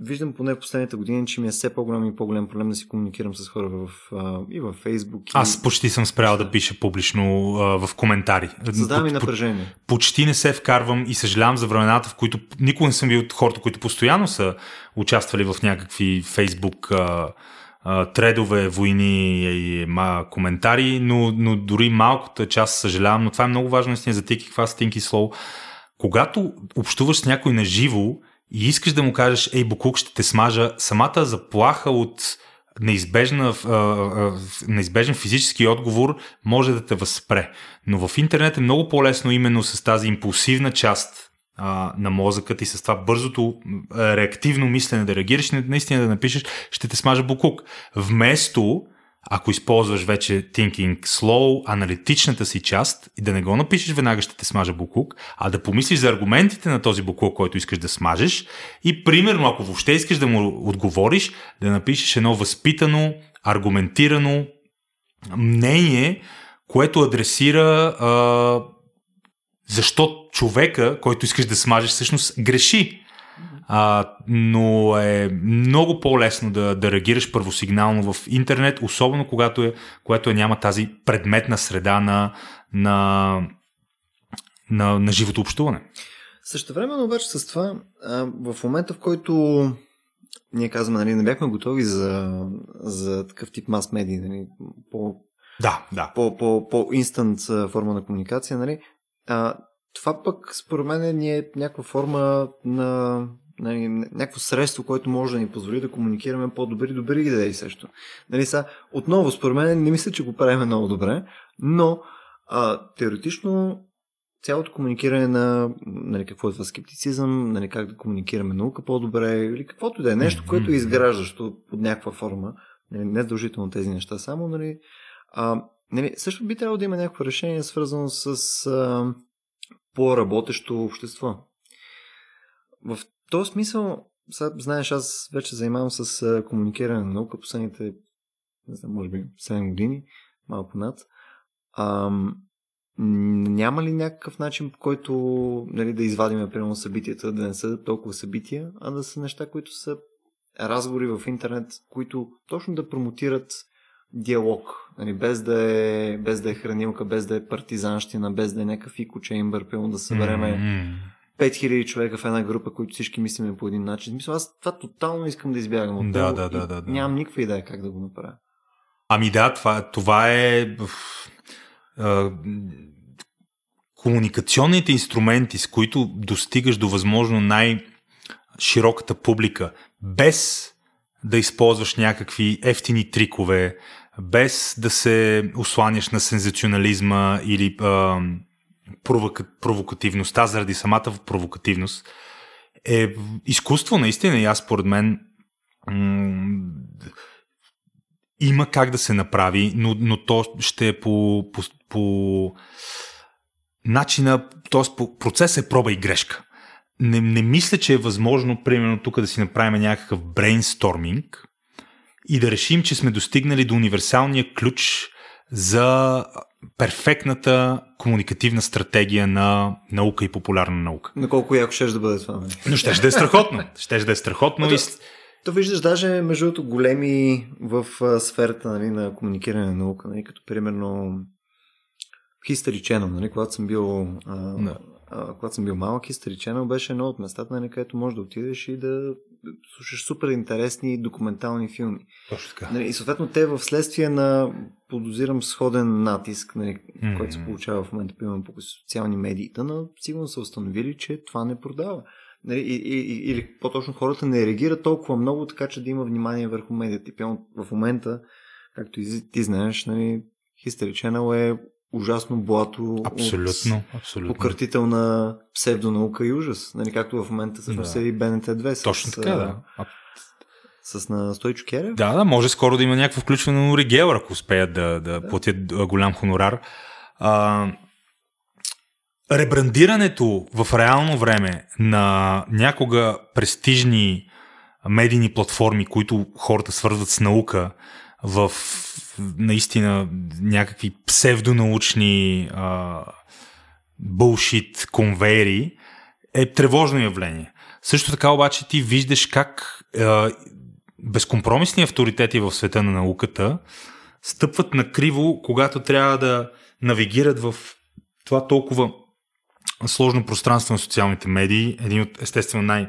виждам поне в последните години, че ми е все по-голям и по-голям проблем да си комуникирам с хора в, а, и в Фейсбук. И... Аз почти съм спрял да пиша публично а, в коментари. Създавам и напрежение. По, почти не се вкарвам и съжалявам за времената, в които никога не съм бил от хората, които постоянно са участвали в някакви Фейсбук а, тредове, войни и ма, коментари, но, но дори малката част съжалявам, но това е много важно за Тики Fast, Think Slow. Когато общуваш с някой на живо, и искаш да му кажеш, ей, Букук, ще те смажа, самата заплаха от неизбежна, неизбежен физически отговор може да те възпре. Но в интернет е много по-лесно именно с тази импулсивна част а, на мозъкът и с това бързото реактивно мислене да реагираш, наистина да напишеш, ще те смажа Букук. Вместо ако използваш вече thinking slow, аналитичната си част и да не го напишеш веднага ще те смажа буклук, а да помислиш за аргументите на този буклук, който искаш да смажеш и примерно ако въобще искаш да му отговориш, да напишеш едно възпитано, аргументирано мнение, което адресира а, защо човека, който искаш да смажеш, всъщност греши. А, но е много по-лесно да, да реагираш първосигнално в интернет, особено когато, е, когато е, няма тази предметна среда на, на, на, на живото общуване. Също време, обаче с това, а, в момента в който ние казваме, нали, не бяхме готови за, за такъв тип мас медии, нали, по, да, да. по, по, по инстант форма на комуникация, нали, а, това пък според мен е ние някаква форма на нали, някакво средство, което може да ни позволи да комуникираме по-добри добри идеи също. Нали, са, отново, според мен, не мисля, че го правим много добре, но а, теоретично цялото комуникиране на нали, какво е това скептицизъм, нали, как да комуникираме наука по-добре или каквото да е нещо, което е изграждащо под някаква форма, нали, не задължително тези неща само, нали, а, нали, също би трябвало да има някакво решение свързано с а, по-работещо общество. В този смисъл, сега, знаеш, аз вече занимавам с а, комуникиране на наука последните, не знам, може би 7 години, малко над. А, няма ли някакъв начин, по който нали, да извадим, примерно, събитията, да не са толкова събития, а да са неща, които са разговори в интернет, които точно да промотират диалог, нали, без, да е, без да е хранилка, без да е партизанщина, без да е някакъв ико чеймбър, да събереме mm-hmm 5000 човека в една група, които всички мислиме по един начин. Мисля, аз това тотално искам да избягам от да, да, да, да, да. Нямам никаква идея как да го направя. Ами да, това, това е а, комуникационните инструменти, с които достигаш до възможно най-широката публика, без да използваш някакви ефтини трикове, без да се осланяш на сензационализма или а, провока, провокативността заради самата провокативност е изкуство наистина и аз според мен м- има как да се направи, но, но то ще е по, по, по начина, т.е. процес е проба и грешка. Не, не мисля, че е възможно, примерно, тук да си направим някакъв брейнсторминг и да решим, че сме достигнали до универсалния ключ за перфектната комуникативна стратегия на наука и популярна наука. На колко яко ще да бъде това? Нали? Но ще да е страхотно. Ще да е страхотно. и... То виждаш даже между другото големи в сферата нали, на комуникиране на наука, нали, като примерно History Channel, нали, когато съм бил а, а, когато съм бил малък, Channel беше едно от местата, нали, където можеш да отидеш и да слушаш супер интересни документални филми. Точно така. Нали, и съответно те в следствие на, подозирам, сходен натиск, нали, mm-hmm. който се получава в момента, примерно по социални медии, но сигурно са установили, че това не продава. Нали, и, и, или по-точно хората не реагират толкова много, така че да има внимание върху медиите. в момента, както и ти знаеш, нали, History Channel е ужасно блато абсолютно, от абсолютно. пократителна псевдонаука и ужас. Нали, както в момента всъщност да. е и БНТ 2. С, Точно така, да. С на Стойчо Керев? Да, да, може скоро да има някакво включване на Нури Гел, ако успеят да, да, да. платят голям хонорар. А, ребрандирането в реално време на някога престижни медийни платформи, които хората свързват с наука, в наистина някакви псевдонаучни булшит конвейери, е тревожно явление. Също така обаче ти виждаш как а, безкомпромисни авторитети в света на науката стъпват на криво, когато трябва да навигират в това толкова сложно пространство на социалните медии. Един от, естествено, най-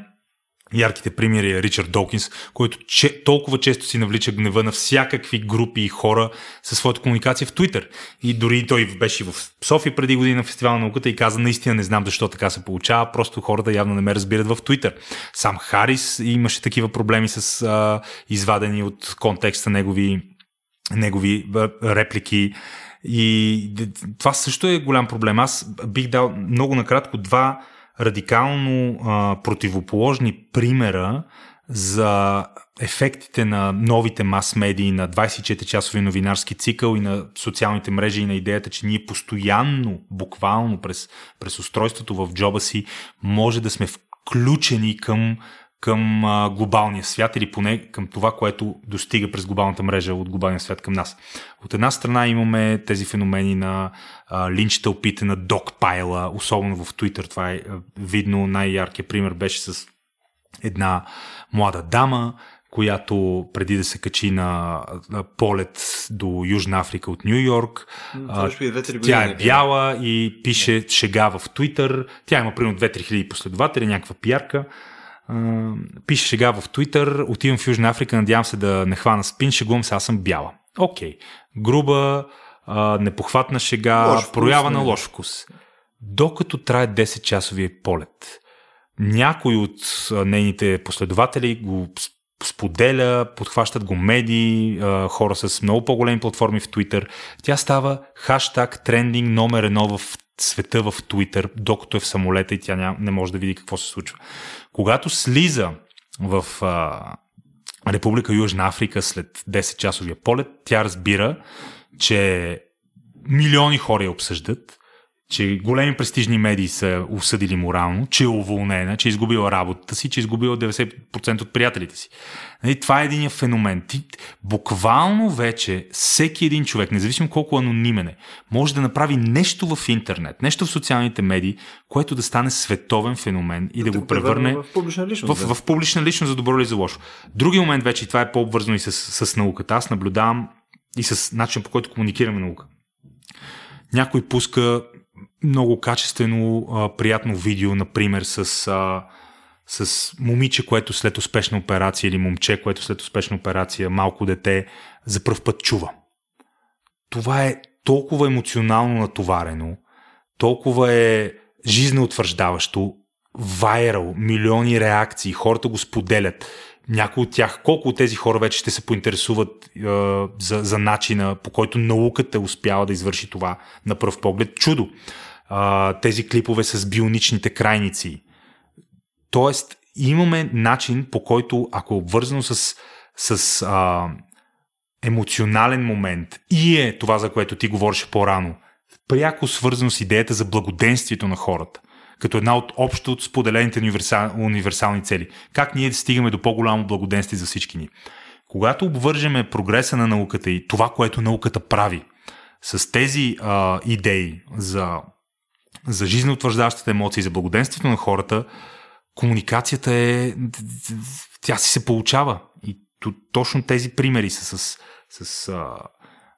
ярките примери е Ричард Докинс, който че, толкова често си навлича гнева на всякакви групи и хора със своята комуникация в Твитър. И дори той беше в София преди година на фестивал на науката и каза, наистина не знам защо така се получава, просто хората явно не ме разбират в Твитър. Сам Харис имаше такива проблеми с а, извадени от контекста негови, негови реплики. И това също е голям проблем. Аз бих дал много накратко два радикално а, противоположни примера за ефектите на новите мас-медии, на 24-часови новинарски цикъл и на социалните мрежи и на идеята, че ние постоянно, буквално през, през устройството в джоба си, може да сме включени към към а, глобалния свят или поне към това, което достига през глобалната мрежа от глобалния свят към нас. От една страна имаме тези феномени на а, линч тълпите на докпайла, особено в Twitter. Това е видно. Най-яркият пример беше с една млада дама, която преди да се качи на, полет до Южна Африка от Нью Йорк. тя е бяла и пише шега в Твитър. Тя има примерно 2-3 хиляди последователи, някаква пиарка пише сега в Твитър, отивам в Южна Африка, надявам се да не хвана спин, шегувам се, аз съм бяла. Окей. Okay. Груба, а, непохватна шега, лош проява на лош вкус. Докато трае 10-часовия полет, някой от нейните последователи го споделя, подхващат го медии, хора с много по-големи платформи в Твитър. Тя става хаштаг трендинг номер едно в света в Твитър, докато е в самолета и тя не може да види какво се случва. Когато слиза в а, Република Южна Африка след 10-часовия полет, тя разбира, че милиони хора я обсъждат, че големи престижни медии са осъдили морално, че е уволнена, че е изгубила работата си, че е изгубила 90% от приятелите си. Нали, това е един феномен. Ти, буквално вече всеки един човек, независимо колко анонимен е, може да направи нещо в интернет, нещо в социалните медии, което да стане световен феномен и да, да го превърне в публична личност. В, в публична личност за добро или за лошо. Други момент вече, и това е по-обвързано и с, с науката, аз наблюдавам и с начин по който комуникираме наука. Някой пуска много качествено, а, приятно видео, например, с, а, с момиче, което след успешна операция или момче, което след успешна операция, малко дете, за първ път чува. Това е толкова емоционално натоварено, толкова е жизнеутвърждаващо, вайрал, милиони реакции, хората го споделят. Някои от тях, колко от тези хора вече ще се поинтересуват е, за, за начина по който науката успява да извърши това на пръв поглед. Чудо а, тези клипове с бионичните крайници. Тоест, имаме начин по който, ако е обвързано с, с а, емоционален момент и е това, за което ти говориш по-рано, пряко свързано с идеята за благоденствието на хората, като една от общо от споделените универсал, универсални цели. Как ние стигаме до по-голямо благоденствие за всички ни? Когато обвържеме прогреса на науката и това, което науката прави, с тези а, идеи за за жизнеутвърждаващите емоции, за благоденствието на хората, комуникацията е... Тя си се получава. И точно тези примери са с, с а,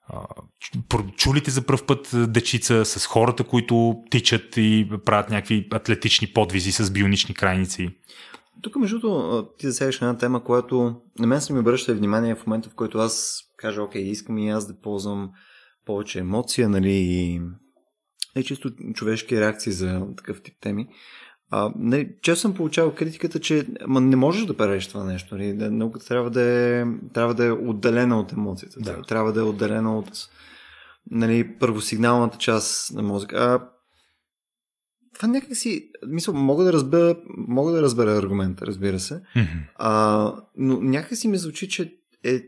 а, чулите за пръв път дечица, с хората, които тичат и правят някакви атлетични подвизи с бионични крайници. Тук, между другото, ти засягаш една тема, която на мен се ми обръща внимание в момента, в който аз кажа, окей, искам и аз да ползвам повече емоция, нали, и е чисто човешки реакции за такъв тип теми. А, не, често съм получавал критиката, че ма не можеш да правиш това нещо. Нали? Да, науката трябва да, е, трябва да е отделена от емоцията. Да. Трябва да е отделена от нали, първосигналната част на мозъка. А, това някак си, мисля, мога да разбера, мога да разбера аргумента, разбира се, Mm-hmm. а, но някак си ми звучи, че е,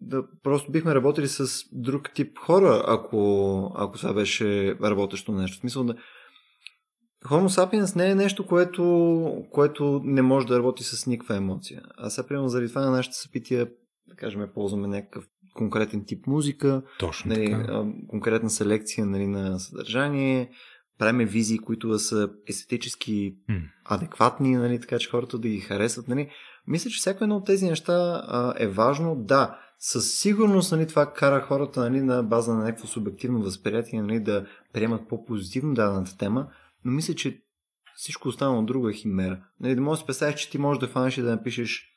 да, просто бихме работили с друг тип хора, ако, ако това беше работещо нещо. В смисъл да, Homo sapiens не е нещо, което, което не може да работи с никаква емоция. А сега, примерно, заради това на нашите събития, да кажем, ползваме някакъв конкретен тип музика, Точно нали, така. конкретна селекция нали, на съдържание, правиме визии, които да са естетически М. адекватни, нали, така че хората да ги харесват. Нали. Мисля, че всяко едно от тези неща а, е важно. Да, със сигурност нали, това кара хората нали, на база на някакво субективно възприятие нали, да приемат по-позитивно дадената тема, но мисля, че всичко останало друго е химера. Нали, да можеш да представиш, че ти можеш да фанеш и да напишеш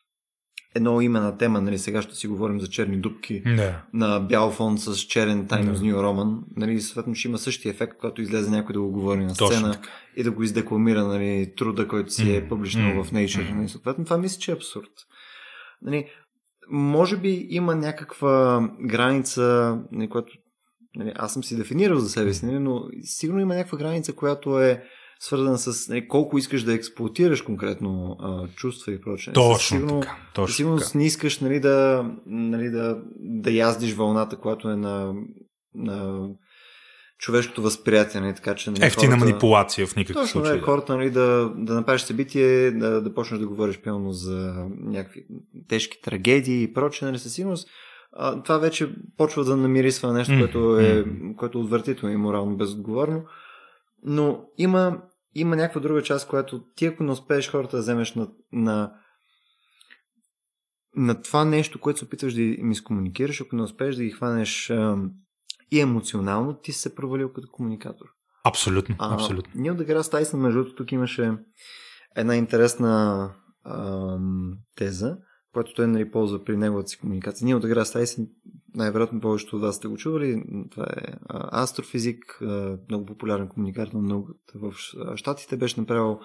едно име на тема, нали, сега ще си говорим за черни дубки, Да. на бял фон с черен Times Да. New Roman, нали, съответно ще има същия ефект, когато излезе някой да го говори на сцена и да го издекламира нали, труда, който си е публичнал в Nature. м. Нали, съответно, това мисля, че е абсурд. Нали, може би има някаква граница, нали, която нали, аз съм си дефинирал за себе си, нали, но сигурно има някаква граница, която е свързана с нали, колко искаш да експлуатираш конкретно а, чувства и прочее. Със Точно сигурно, така. Точно със сигурност така. не искаш нали, да, нали, да, да яздиш вълната, която е на, на човешкото възприятие. Нали, така, че, нали, Ефтина хората- манипулация в никакъв Точно, случай. да, хората нали, да, да направиш събитие, да, да почнеш да говориш пълно за някакви тежки трагедии и прочее, нали, със сигурност. А, това вече почва да намирисва на нещо, М, което е, което е отвратително и морално безотговорно. Но има, има някаква друга част, която ти ако не успееш хората да вземеш на, на, на това нещо, което се опитваш да им изкомуникираш, ако не успееш да ги хванеш ам, и емоционално, ти се провалил като комуникатор. Абсолютно, А, абсолютно. Нил Деграс Тайсън, между другото, тук имаше една интересна ам, теза, която той нали, ползва при неговата си комуникация. Нил Деграс Тайсън, най-вероятно повечето от вас сте го чували, това е а, астрофизик, а, много популярен комуникатор на науката в Щатите, беше направил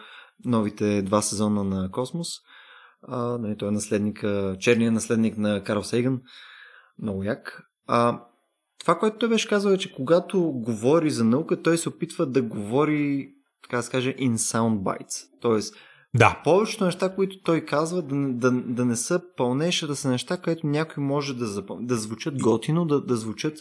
новите два сезона на Космос. А, нали, той е наследник, черният наследник на Карл Сейган. Много як. А, това, което той беше казал е, че когато говори за наука, той се опитва да говори, така да се каже, in sound bites. Тоест, Да, повечето неща, които той казва, да, да, да не са пълнеш, а да са неща, които някой може да запомни. Да звучат готино, да, да звучат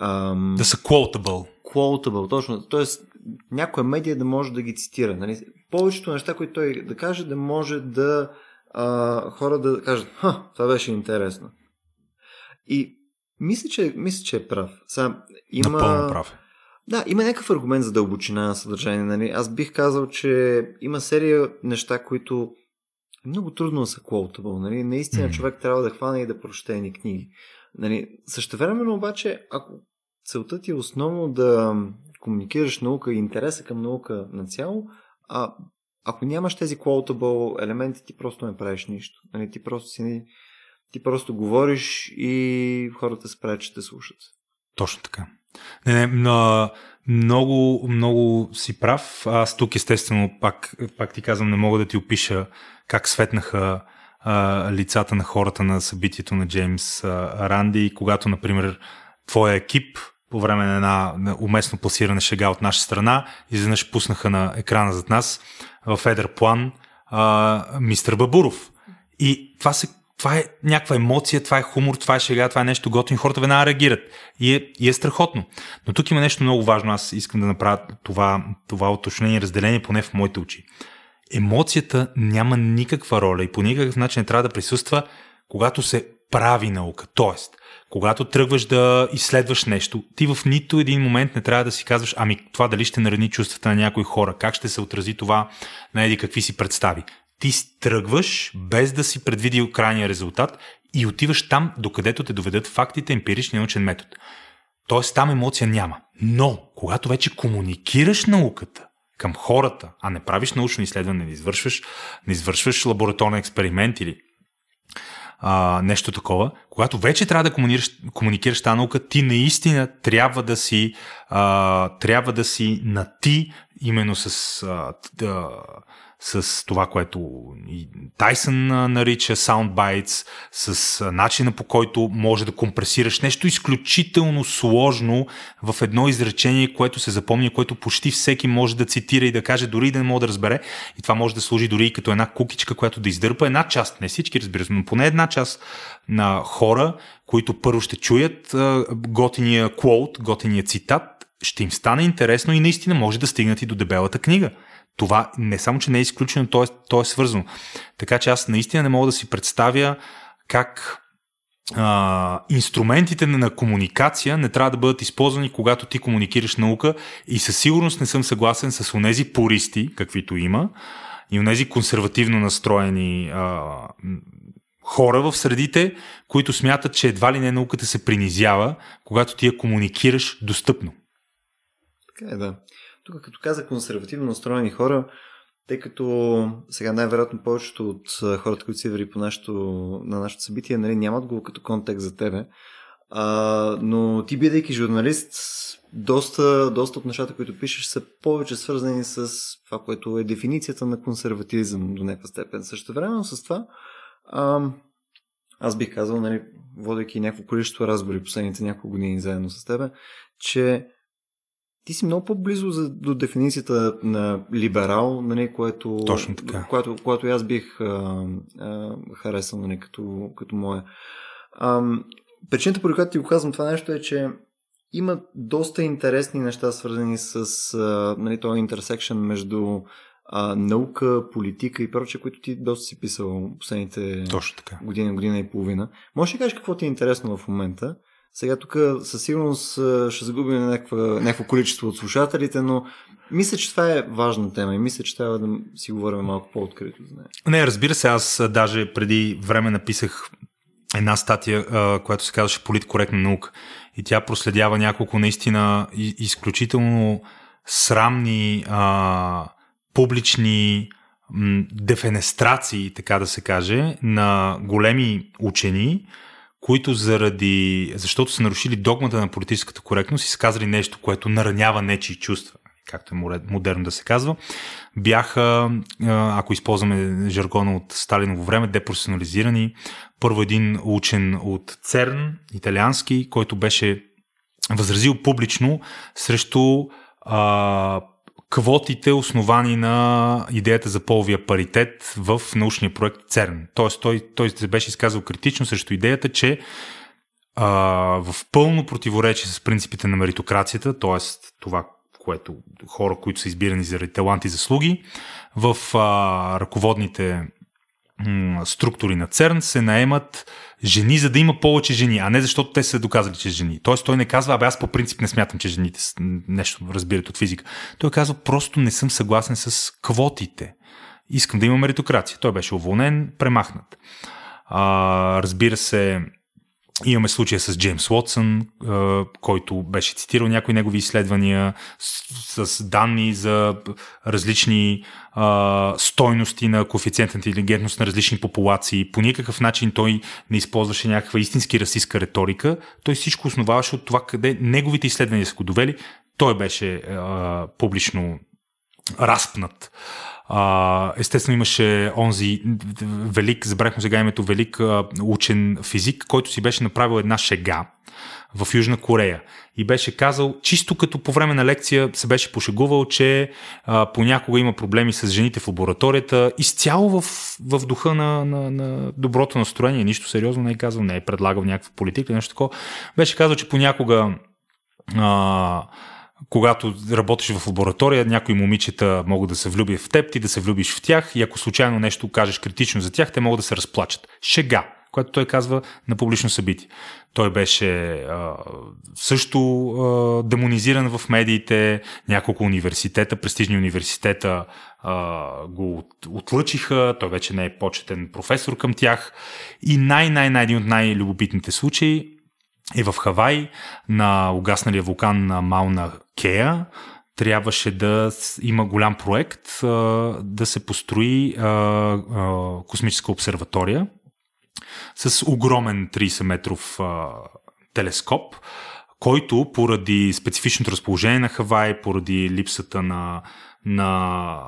ам, да са quotable. quotable, точно. Тоест, някоя медия да може да ги цитира. Нали? Повечето неща, които той да каже, да може да а, хора да кажат, ха, това беше интересно. И мисля, че, мисля, че е прав. Сега, има... Напълно прав. Да, има някакъв аргумент за дълбочина на съдържание. Нали? Аз бих казал, че има серия неща, които е много трудно да са quotable. Нали? Наистина Мгм. човек трябва да хване и да прочете едни книги. Нали? Същевременно обаче, ако целта ти е основно да комуникираш наука и интереса към наука на цяло, а ако нямаш тези quotable елементи, ти просто не правиш нищо. Нали? Ти просто си ти просто говориш и хората се правят, че те слушат. Точно така. Не, не, но, много, много си прав. Аз тук естествено, пак, пак ти казвам, не мога да ти опиша как светнаха а, лицата на хората на събитието на Джеймс а, Ранди, когато, например, твоя екип по време на една на уместно пласиране шега от наша страна, изведнъж пуснаха на екрана зад нас в едър план а, мистер Бабуров. И това се това е някаква емоция, това е хумор, това е шега, това е нещо готино, хората веднага реагират. И е, и е страхотно. Но тук има нещо много важно, аз искам да направя това, това уточнение, разделение, поне в моите очи. Емоцията няма никаква роля и по никакъв начин не трябва да присъства, когато се прави наука. Тоест, когато тръгваш да изследваш нещо, ти в нито един момент не трябва да си казваш, ами това дали ще нарани чувствата на някои хора, как ще се отрази това на еди какви си представи. Ти тръгваш без да си предвидил крайния резултат и отиваш там, докъдето те доведат фактите, емпиричния научен метод. Тоест там емоция няма. Но, когато вече комуникираш науката към хората, а не правиш научно изследване, не извършваш, не извършваш лабораторен експеримент или а, нещо такова, когато вече трябва да комуникираш, комуникираш тази наука, ти наистина трябва да си а, трябва да си на ти именно с а, да, с това, което и Тайсън нарича soundbites, с начина по който може да компресираш нещо изключително сложно в едно изречение, което се запомня, което почти всеки може да цитира и да каже, дори да не може да разбере. И това може да служи дори и като една кукичка, която да издърпа една част, не всички разбира се, но поне една част на хора, които първо ще чуят готиния квоут, готиния цитат, ще им стане интересно и наистина може да стигнат и до дебелата книга това не само, че не е изключено, то е, то е свързано. Така че аз наистина не мога да си представя как а, инструментите на комуникация не трябва да бъдат използвани, когато ти комуникираш наука и със сигурност не съм съгласен с онези пористи, каквито има, и онези консервативно настроени а, хора в средите, които смятат, че едва ли не науката се принизява, когато ти я комуникираш достъпно. Така е, да. Тук като каза консервативно настроени хора, тъй като сега най-вероятно повечето от хората, които си вери по нашото, на нашото събитие, нали, нямат го като контекст за тебе. А, но ти, бидейки журналист, доста, доста от нещата, които пишеш, са повече свързани с това, което е дефиницията на консерватизъм до някаква степен. Също време с това, а, аз бих казал, нали, водейки някакво количество разговори последните няколко години заедно с тебе, че ти си много по-близо за, до дефиницията на либерал, нали, което, Точно така. Което, което аз бих а, а, харесал нали, като, като моя. А, причината, по която ти го казвам това нещо е, че има доста интересни неща, свързани с а, нали, този интерсекшн между а, наука, политика и прочее, които ти доста си писал последните Точно така. година, година и половина. Може да кажеш какво ти е интересно в момента? Сега тук със сигурност ще загубим някаква, някакво количество от слушателите, но мисля, че това е важна тема и мисля, че трябва да си говорим малко по-открито за нея. Не, разбира се, аз даже преди време написах една статия, която се казваше Политкоректна наука. И тя проследява няколко наистина изключително срамни а, публични дефенестрации, така да се каже, на големи учени, които заради, защото са нарушили догмата на политическата коректност и са казали нещо, което наранява нечи чувства, както е модерно да се казва, бяха, ако използваме жаргона от Сталиново време, депрофесионализирани. Първо един учен от ЦЕРН, италиански, който беше възразил публично срещу а, квотите, основани на идеята за половия паритет в научния проект ЦЕРН. Тоест, той, той се беше изказал критично срещу идеята, че а, в пълно противоречие с принципите на меритокрацията, т.е. това, което хора, които са избирани заради талант и заслуги, в а, ръководните структури на ЦЕРН се наемат жени, за да има повече жени, а не защото те са доказали, че жени. Тоест той не казва, абе аз по принцип не смятам, че жените нещо разбират от физика. Той казва, просто не съм съгласен с квотите. Искам да има меритокрация. Той беше уволнен, премахнат. А, разбира се, Имаме случая с Джеймс Уотсън, който беше цитирал някои негови изследвания с, с данни за различни а, стойности на коефициент интелигентност на различни популации. По никакъв начин той не използваше някаква истински расистска риторика. Той всичко основаваше от това къде неговите изследвания са го довели. Той беше а, публично разпнат. А, естествено имаше онзи велик, забрахме сега името, велик учен физик, който си беше направил една шега в Южна Корея. И беше казал, чисто като по време на лекция се беше пошегувал, че а, понякога има проблеми с жените в лабораторията, изцяло в, в духа на, на, на доброто настроение, нищо сериозно не е казал, не е предлагал някаква политика, нещо такова. Беше казал, че понякога а, когато работиш в лаборатория, някои момичета могат да се влюбят в теб, ти да се влюбиш в тях и ако случайно нещо кажеш критично за тях, те могат да се разплачат. Шега, което той казва на публично събитие. Той беше а, също а, демонизиран в медиите, няколко университета, престижни университета а, го от, отлъчиха, той вече не е почетен професор към тях и най-най-най един от най-любопитните случаи е в Хавай на угасналия вулкан на Мауна Кея. Трябваше да има голям проект да се построи космическа обсерватория с огромен 30 метров телескоп, който поради специфичното разположение на Хавай, поради липсата на, на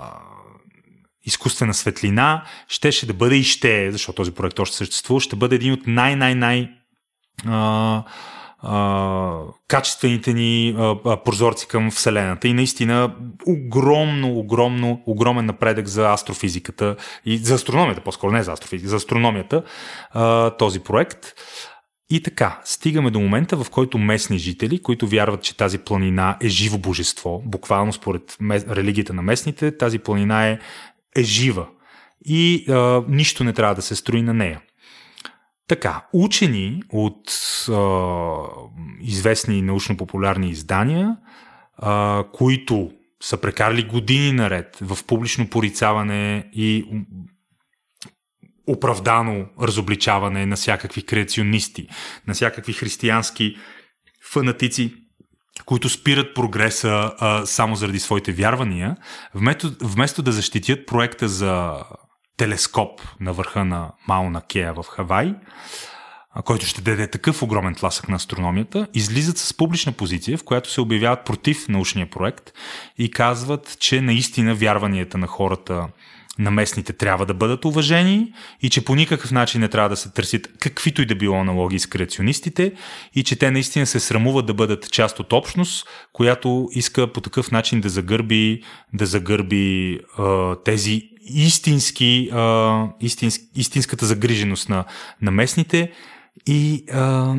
изкуствена светлина, щеше да бъде и ще, защото този проект още съществува, ще бъде един от най-най-най качествените ни а, прозорци към Вселената и наистина огромно, огромно, огромен напредък за астрофизиката и за астрономията, по-скоро не за астрофизиката, за астрономията а, този проект. И така, стигаме до момента, в който местни жители, които вярват, че тази планина е живо божество, буквално според религията на местните, тази планина е, е жива и а, нищо не трябва да се строи на нея. Така, учени от а, известни научно-популярни издания, а, които са прекарали години наред в публично порицаване и оправдано разобличаване на всякакви креационисти, на всякакви християнски фанатици, които спират прогреса а, само заради своите вярвания, вместо, вместо да защитят проекта за телескоп на върха на Мауна Кея в Хавай, който ще даде такъв огромен тласък на астрономията, излизат с публична позиция, в която се обявяват против научния проект и казват, че наистина вярванията на хората на местните трябва да бъдат уважени и че по никакъв начин не трябва да се търсят каквито и да било аналогии с креационистите и че те наистина се срамуват да бъдат част от общност, която иска по такъв начин да загърби, да загърби а, тези истински, а, истинс, истинската загриженост на, на местните и а,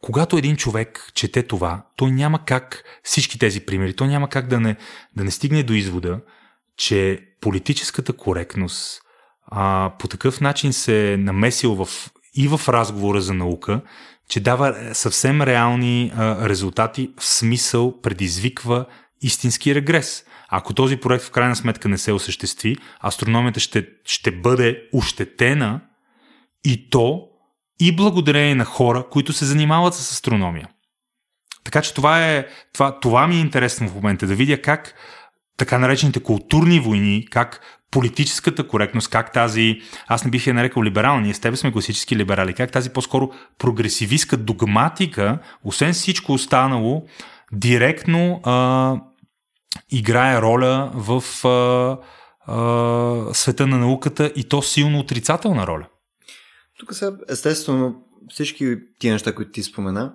когато един човек чете това, той няма как всички тези примери, той няма как да не, да не стигне до извода, че политическата коректност а, по такъв начин се е намесил в, и в разговора за наука, че дава съвсем реални а, резултати, в смисъл предизвиква истински регрес. Ако този проект в крайна сметка не се осъществи, астрономията ще, ще бъде ощетена и то и благодарение на хора, които се занимават с астрономия. Така че това е, това, това ми е интересно в момента, да видя как така наречените културни войни, как политическата коректност, как тази, аз не бих я нарекал либерална, ние с тебе сме класически либерали, как тази по-скоро прогресивистка догматика, освен всичко останало, директно а, играе роля в а, а, света на науката и то силно отрицателна роля. Тук сега, естествено, всички тия неща, които ти спомена,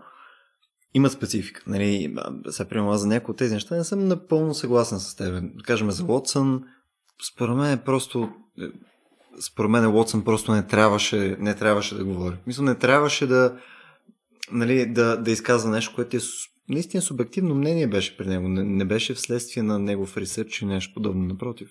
имат специфика. Нали, сега, примерно, за някои от тези неща не съм напълно съгласен с теб. Да кажем за Уотсън, според мен е просто според мен Уотсън просто не трябваше, не трябваше да говори. Мисля, не трябваше да, нали, да, да изказва нещо, което е наистина субективно мнение беше при него. Не, не беше вследствие на негов ресърч и нещо подобно, напротив.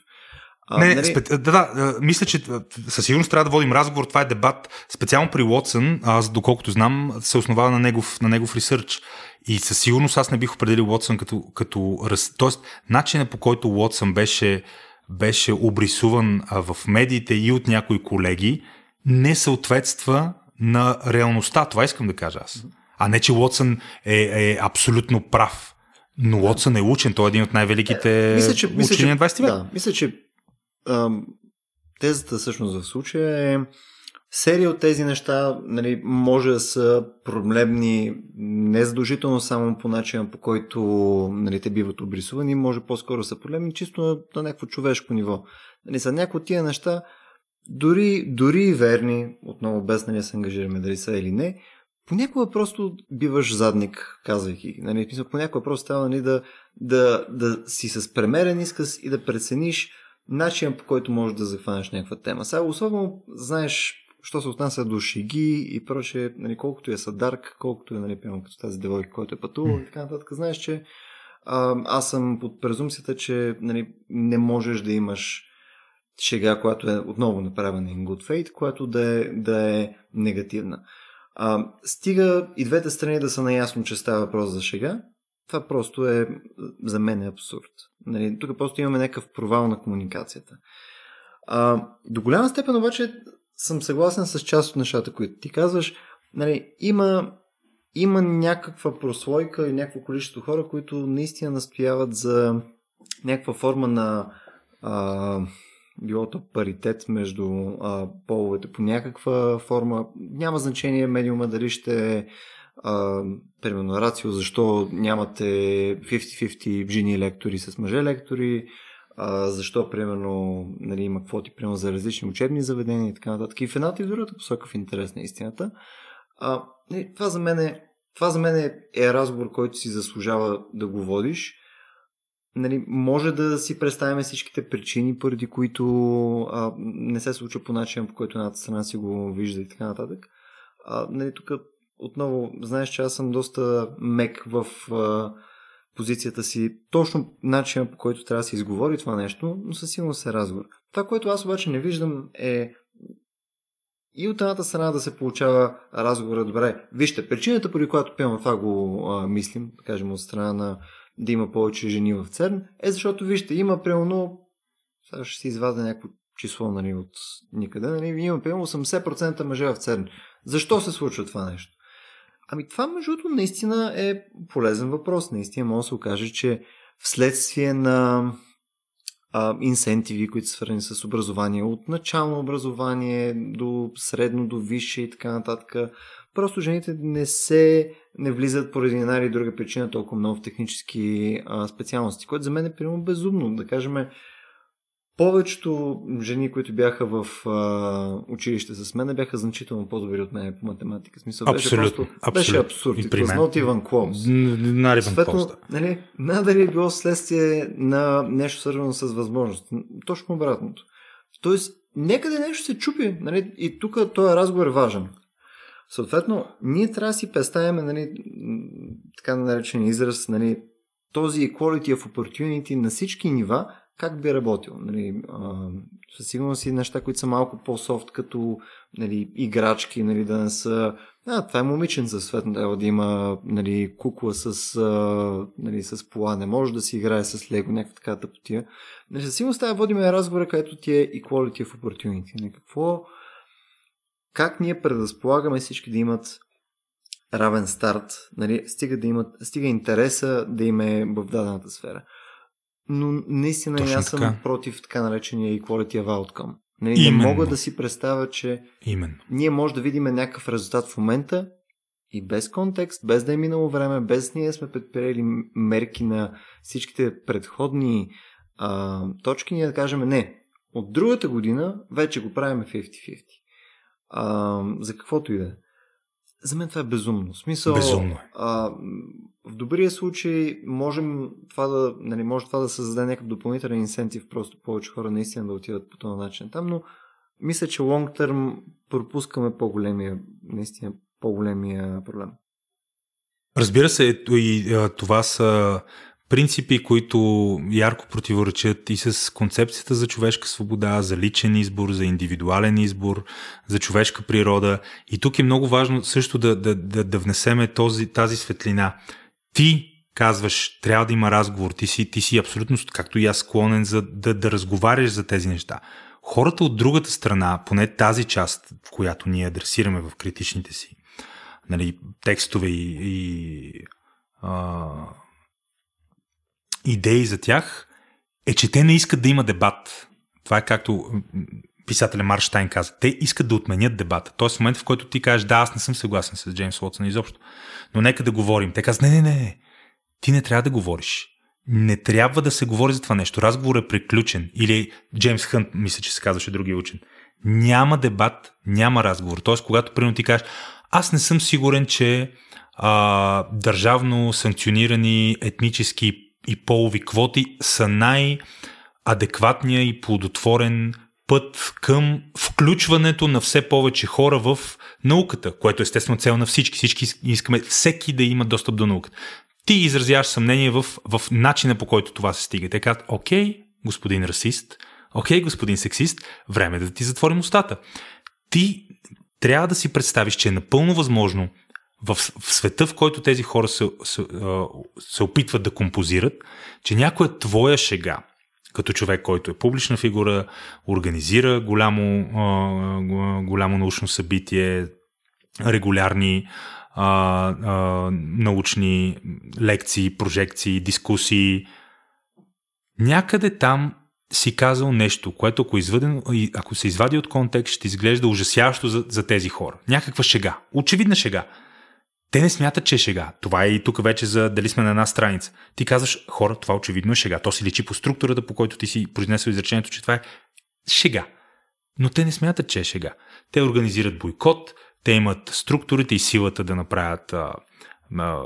А, не, нали... спе... да, да, мисля, че със сигурност трябва да водим разговор. Това е дебат специално при Уотсън. Аз, доколкото знам, се основава на негов, на негов ресърч. И със сигурност аз не бих определил Уотсън като, като Тоест, начинът по който Уотсън беше, беше обрисуван в медиите и от някои колеги, не съответства на реалността. Това искам да кажа аз. А не, че Уотсън е, е абсолютно прав. Но Уотсън е учен, той е един от най-великите мисля, че, учени на 20 век. Да, мисля, че тезата всъщност в случая е серия от тези неща нали, може да са проблемни не задължително само по начина по който нали, те биват обрисувани, може по-скоро са проблемни чисто на, на някакво човешко ниво. Нали, за някои от тия неща, дори, дори и верни, отново без нали, се ангажираме дали са или не, понякога просто биваш задник, казвайки. Нали, понякога просто става нали, да, да, да си с премерен изказ и да прецениш начин по който можеш да захванеш някаква тема. Сега, особено, знаеш, що се отнася до шиги и прочее, нали, колкото е съдарк, колкото е, нали, пиано, като тази девойка, който е пътувал и така нататък, знаеш, че а, аз съм под презумцията, че нали, не можеш да имаш шега, която е отново направена in good faith, която да е, да е негативна. А, стига и двете страни да са наясно, че става въпрос за шега, това просто е, за мен е абсурд. Нали, тук просто имаме някакъв провал на комуникацията. А, до голяма степен обаче съм съгласен с част от нещата, които ти казваш. Нали, има, има някаква прослойка и някакво количество хора, които наистина настояват за някаква форма на а, било то паритет между а, половете по някаква форма. Няма значение медиума дали ще е примерно рацио, защо нямате 50-50 жени лектори с мъже лектори, а, защо, примерно, нали, има квоти, примерно, за различни учебни заведения и така нататък. И в едната и другата посока в интерес на истината. А, не, това за мен е това за мен е, е разговор, който си заслужава да го водиш. Нали, може да си представяме всичките причини, поради които а, не се случва по начин, по който едната страна си го вижда и така нататък. А, нали, тук отново, знаеш, че аз съм доста мек в а, позицията си, точно начина по който трябва да се изговори това нещо, но със сигурност е разговор. Това, което аз обаче не виждам е и от едната страна да се получава разговора добре. Вижте, причината, поради която пием това го а, мислим, кажем от страна на да има повече жени в ЦЕРН, е защото, вижте, има примерно, сега ще си извадя някакво число нали, от никъде, нали, има примерно 80% мъже в ЦЕРН. Защо се случва това нещо? Ами това, между другото, наистина е полезен въпрос. Наистина може да се окаже, че вследствие на а, инсентиви, които са свързани с образование, от начално образование до средно, до висше и така нататък. Просто жените не се, не влизат поради една или друга причина толкова много в технически а, специалности, което за мен е примерно безумно. Да кажем, повечето жени, които бяха в а, училище с мен, бяха значително по-добри от мен по математика. Смисъл, абсолютно, беше, просто, абсолютно. беше абсурд. И при мен. Not even close. Нали, надали е било следствие на нещо свързано с възможност. Точно обратното. Тоест, някъде нещо се чупи. Нали, и тук този разговор е важен. Съответно, ние трябва да си представяме нали, така наречен израз, нали, този equality of opportunity на всички нива, как би работил. Нали, а, със сигурност и неща, които са малко по-софт, като нали, играчки, нали, да не са... А, това е момичен за свет, трябва да има нали, кукла с, а, нали, с пола, не може да си играе с лего, някаква така тъпотия. Нали, със сигурност трябва да разговора, където ти е equality of opportunity. Нали, какво... Как ние предразполагаме всички да имат равен старт, нали, стига да имат, стига интереса да им е в дадената сфера но наистина Точно аз съм така. против така наречения equality of outcome. Нали, не мога да си представя, че Именно. ние може да видим някакъв резултат в момента и без контекст, без да е минало време, без ние сме предприели мерки на всичките предходни а, точки, ние да кажем не. От другата година вече го правим 50-50. А, за каквото и да е. За мен това е безумно. Смисъл, безумно. Е. А, в добрия случай можем това да, нали, може това да създаде някакъв допълнителен инсентив, просто повече хора наистина да отидат по този начин там, но мисля, че лонг търм пропускаме по-големия, наистина по-големия проблем. Разбира се, и това са принципи, които ярко противоречат и с концепцията за човешка свобода, за личен избор, за индивидуален избор, за човешка природа. И тук е много важно също да, да, да, да внесеме този, тази светлина. Ти казваш, трябва да има разговор, ти си, ти си абсолютно, както и аз, склонен за да, да разговаряш за тези неща. Хората от другата страна, поне тази част, в която ние адресираме в критичните си нали, текстове и, и а, идеи за тях, е, че те не искат да има дебат. Това е както писателя Марштайн каза. Те искат да отменят дебата. Тоест в момента, в който ти кажеш, да, аз не съм съгласен с Джеймс Уотсън изобщо, но нека да говорим. Те казват, не, не, не, ти не трябва да говориш. Не трябва да се говори за това нещо. Разговор е приключен. Или Джеймс Хънт, мисля, че се казваше другия учен. Няма дебат, няма разговор. Тоест, когато примерно ти кажеш, аз не съм сигурен, че а, държавно санкционирани етнически и полови квоти са най-адекватния и плодотворен път към включването на все повече хора в науката, което е естествено цел на всички. Всички искаме всеки да има достъп до науката. Ти изразяваш съмнение в, в начина по който това се стига. Те казват, окей, господин расист, окей, господин сексист, време е да ти затворим устата. Ти трябва да си представиш, че е напълно възможно в, в света, в който тези хора се, се, се опитват да композират, че някоя твоя шега, като човек, който е публична фигура, организира голямо, голямо научно събитие, регулярни а, а, научни лекции, прожекции, дискусии. Някъде там си казал нещо, което ако, изваден, ако се извади от контекст, ще изглежда ужасяващо за, за тези хора. Някаква шега. Очевидна шега. Те не смятат, че е шега. Това е и тук вече за дали сме на една страница. Ти казваш, хора, това очевидно е шега. То си личи по структурата, по който ти си произнесъл изречението, че това е шега. Но те не смятат, че е шега. Те организират бойкот, те имат структурите и силата да направят а, а,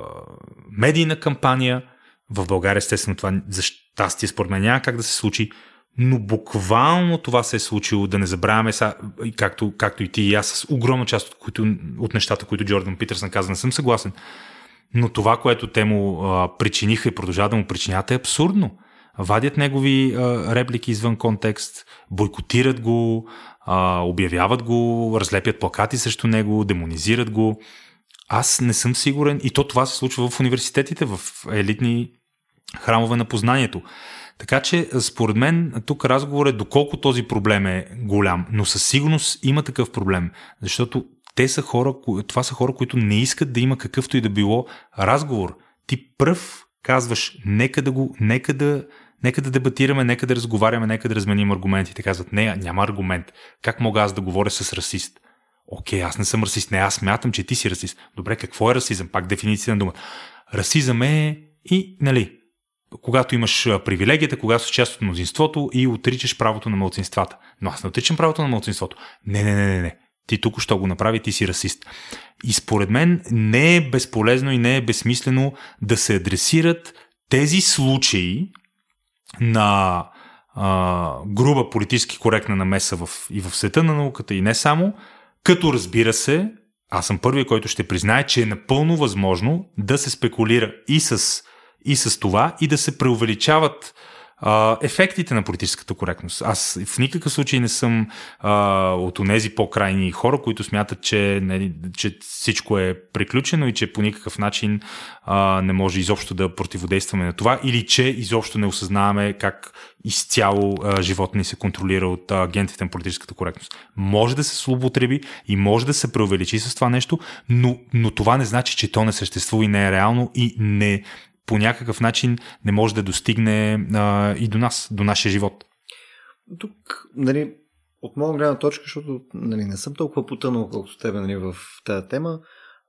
медийна кампания. В България, естествено, това за щастие според мен няма как да се случи, но буквално това се е случило, да не забравяме, са, както, както и ти и аз, с огромна част от, които, от нещата, които Джордан Питърсън каза, не съм съгласен. Но това, което те му а, причиниха и продължават да му причинят е абсурдно. Вадят негови а, реплики извън контекст, бойкотират го, а, обявяват го, разлепят плакати срещу него, демонизират го. Аз не съм сигурен. И то това се случва в университетите, в елитни храмове на познанието. Така че, според мен, тук разговор е доколко този проблем е голям, но със сигурност има такъв проблем, защото те са хора, това са хора, които не искат да има какъвто и да било разговор. Ти пръв казваш, нека да го, нека да, нека да дебатираме, нека да разговаряме, нека да разменим аргументи. Те казват, не, няма аргумент. Как мога аз да говоря с расист? Окей, аз не съм расист. Не, аз смятам, че ти си расист. Добре, какво е расизъм? Пак дефиниция на дума. Расизъм е и, нали, когато имаш привилегията, когато си част от мнозинството и отричаш правото на мълцинствата. Но аз не отричам правото на мълцинството. Не, не, не, не, не. Ти тук що го направи, ти си расист. И според мен не е безполезно и не е безсмислено да се адресират тези случаи на а, груба политически коректна намеса в, и в света на науката и не само, като разбира се, аз съм първият, който ще признае, че е напълно възможно да се спекулира и с и с това и да се преувеличават а, ефектите на политическата коректност. Аз в никакъв случай не съм а, от онези по-крайни хора, които смятат, че, не, че всичко е приключено и че по никакъв начин а, не може изобщо да противодействаме на това или че изобщо не осъзнаваме как изцяло а, живота ни се контролира от а, агентите на политическата коректност. Може да се злоупотреби и може да се преувеличи с това нещо, но, но това не значи, че то не съществува и не е реално и не, по някакъв начин не може да достигне а, и до нас, до нашия живот. Тук, нали, от моя гледна точка, защото нали, не съм толкова потънал, колкото тебе нали, в тази тема,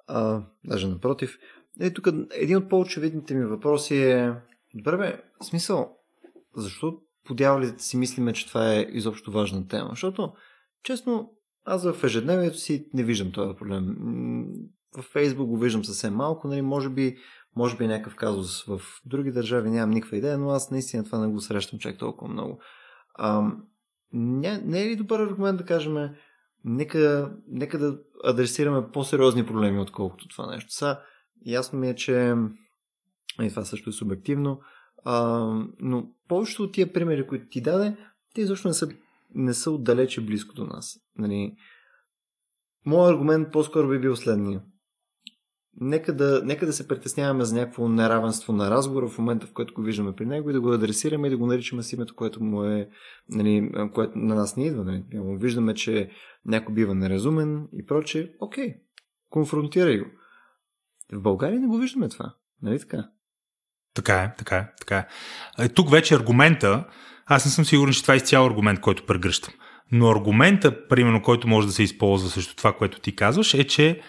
а, даже напротив. Нали, тук един от по-очевидните ми въпроси е, добре бе, смисъл, защо подявалите си мислиме, че това е изобщо важна тема? Защото, честно, аз в ежедневието си не виждам този проблем. В Фейсбук го виждам съвсем малко, нали, може би може би някакъв казус в други държави, нямам никаква идея, но аз наистина това не го срещам чак толкова много. А, не, не е ли добър аргумент да кажем, нека, нека да адресираме по-сериозни проблеми, отколкото това нещо. Са, ясно ми е, че и това също е субективно, а, но повечето от тия примери, които ти даде, те изобщо не са, не са отдалече близко до нас. Нали, Моят аргумент по-скоро би бил следния нека да, нека да се притесняваме за някакво неравенство на разговора в момента, в който го виждаме при него и да го адресираме и да го наричаме с името, което му е, нали, което на нас не идва. Нали. Виждаме, че някой бива неразумен и проче. Окей, конфронтирай го. В България не го виждаме това. Нали така? Така е, така е, така е. е тук вече аргумента, аз не съм сигурен, че това е изцяло аргумент, който прегръщам. Но аргумента, примерно, който може да се използва срещу това, което ти казваш, е, че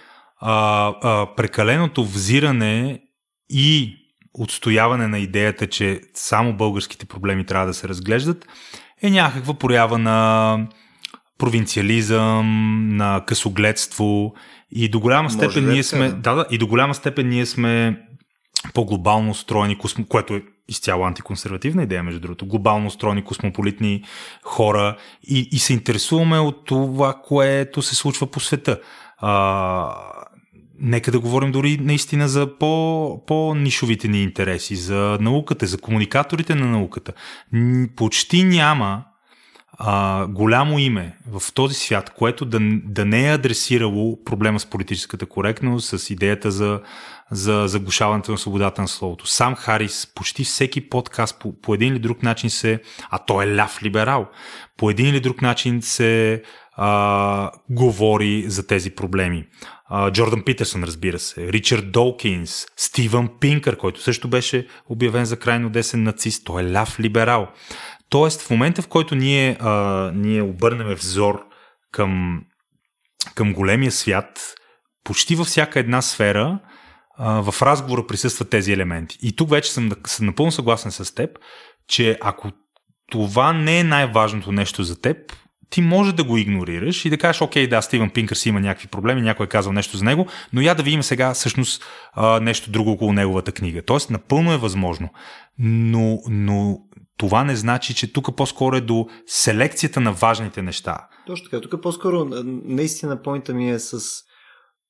а, а, прекаленото взиране и отстояване на идеята, че само българските проблеми трябва да се разглеждат, е някаква проява на провинциализъм, на късогледство и до голяма степен ние сме, да, да, и до голяма степен ние сме по-глобално устроени, което е изцяло антиконсервативна идея, между другото. Глобално устроени космополитни хора и, и се интересуваме от това, което се случва по света. А, нека да говорим дори наистина за по, по-нишовите ни интереси, за науката, за комуникаторите на науката. Почти няма а, голямо име в този свят, което да, да не е адресирало проблема с политическата коректност, с идеята за, за заглушаването на свободата на словото. Сам Харис, почти всеки подкаст по, по един или друг начин се, а той е ляв либерал, по един или друг начин се а, говори за тези проблеми. А, Джордан Питерсън, разбира се, Ричард Долкинс, Стивън Пинкър, който също беше обявен за крайно десен нацист, той е ляв либерал. Тоест, в момента, в който ние, а, ние обърнем взор към, към големия свят, почти във всяка една сфера в разговора присъстват тези елементи. И тук вече съм, съм напълно съгласен с теб, че ако това не е най-важното нещо за теб, ти може да го игнорираш и да кажеш, окей, да, Стивен Пинкър си има някакви проблеми, някой е казал нещо за него, но я да видим сега всъщност нещо друго около неговата книга. Тоест, напълно е възможно. Но, но това не значи, че тук по-скоро е до селекцията на важните неща. Точно така. Тук по-скоро наистина поинта ми е с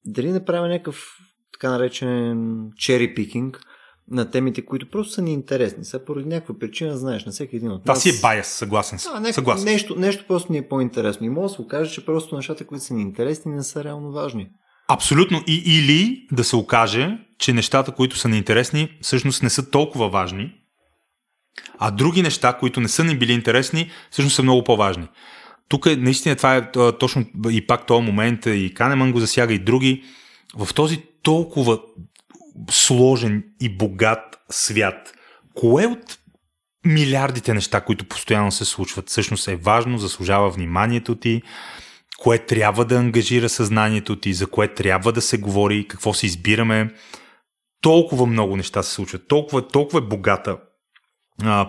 дали не правя някакъв така наречен чери пикинг, на темите, които просто са ни интересни. Са поради някаква причина, знаеш, на всеки един от нас. Това си е байс, съгласен съм. Да, съгласен. Нещо, нещо просто ни е по-интересно. И може да се окаже, че просто нещата, които са ни интересни, не са реално важни. Абсолютно. И, или да се окаже, че нещата, които са неинтересни, всъщност не са толкова важни, а други неща, които не са ни били интересни, всъщност са много по-важни. Тук е, наистина това е точно и пак този момент, и Канеман го засяга, и други. В този толкова сложен и богат свят, кое от милиардите неща, които постоянно се случват, всъщност е важно, заслужава вниманието ти, кое трябва да ангажира съзнанието ти, за кое трябва да се говори, какво се избираме. Толкова много неща се случват, толкова, толкова е богата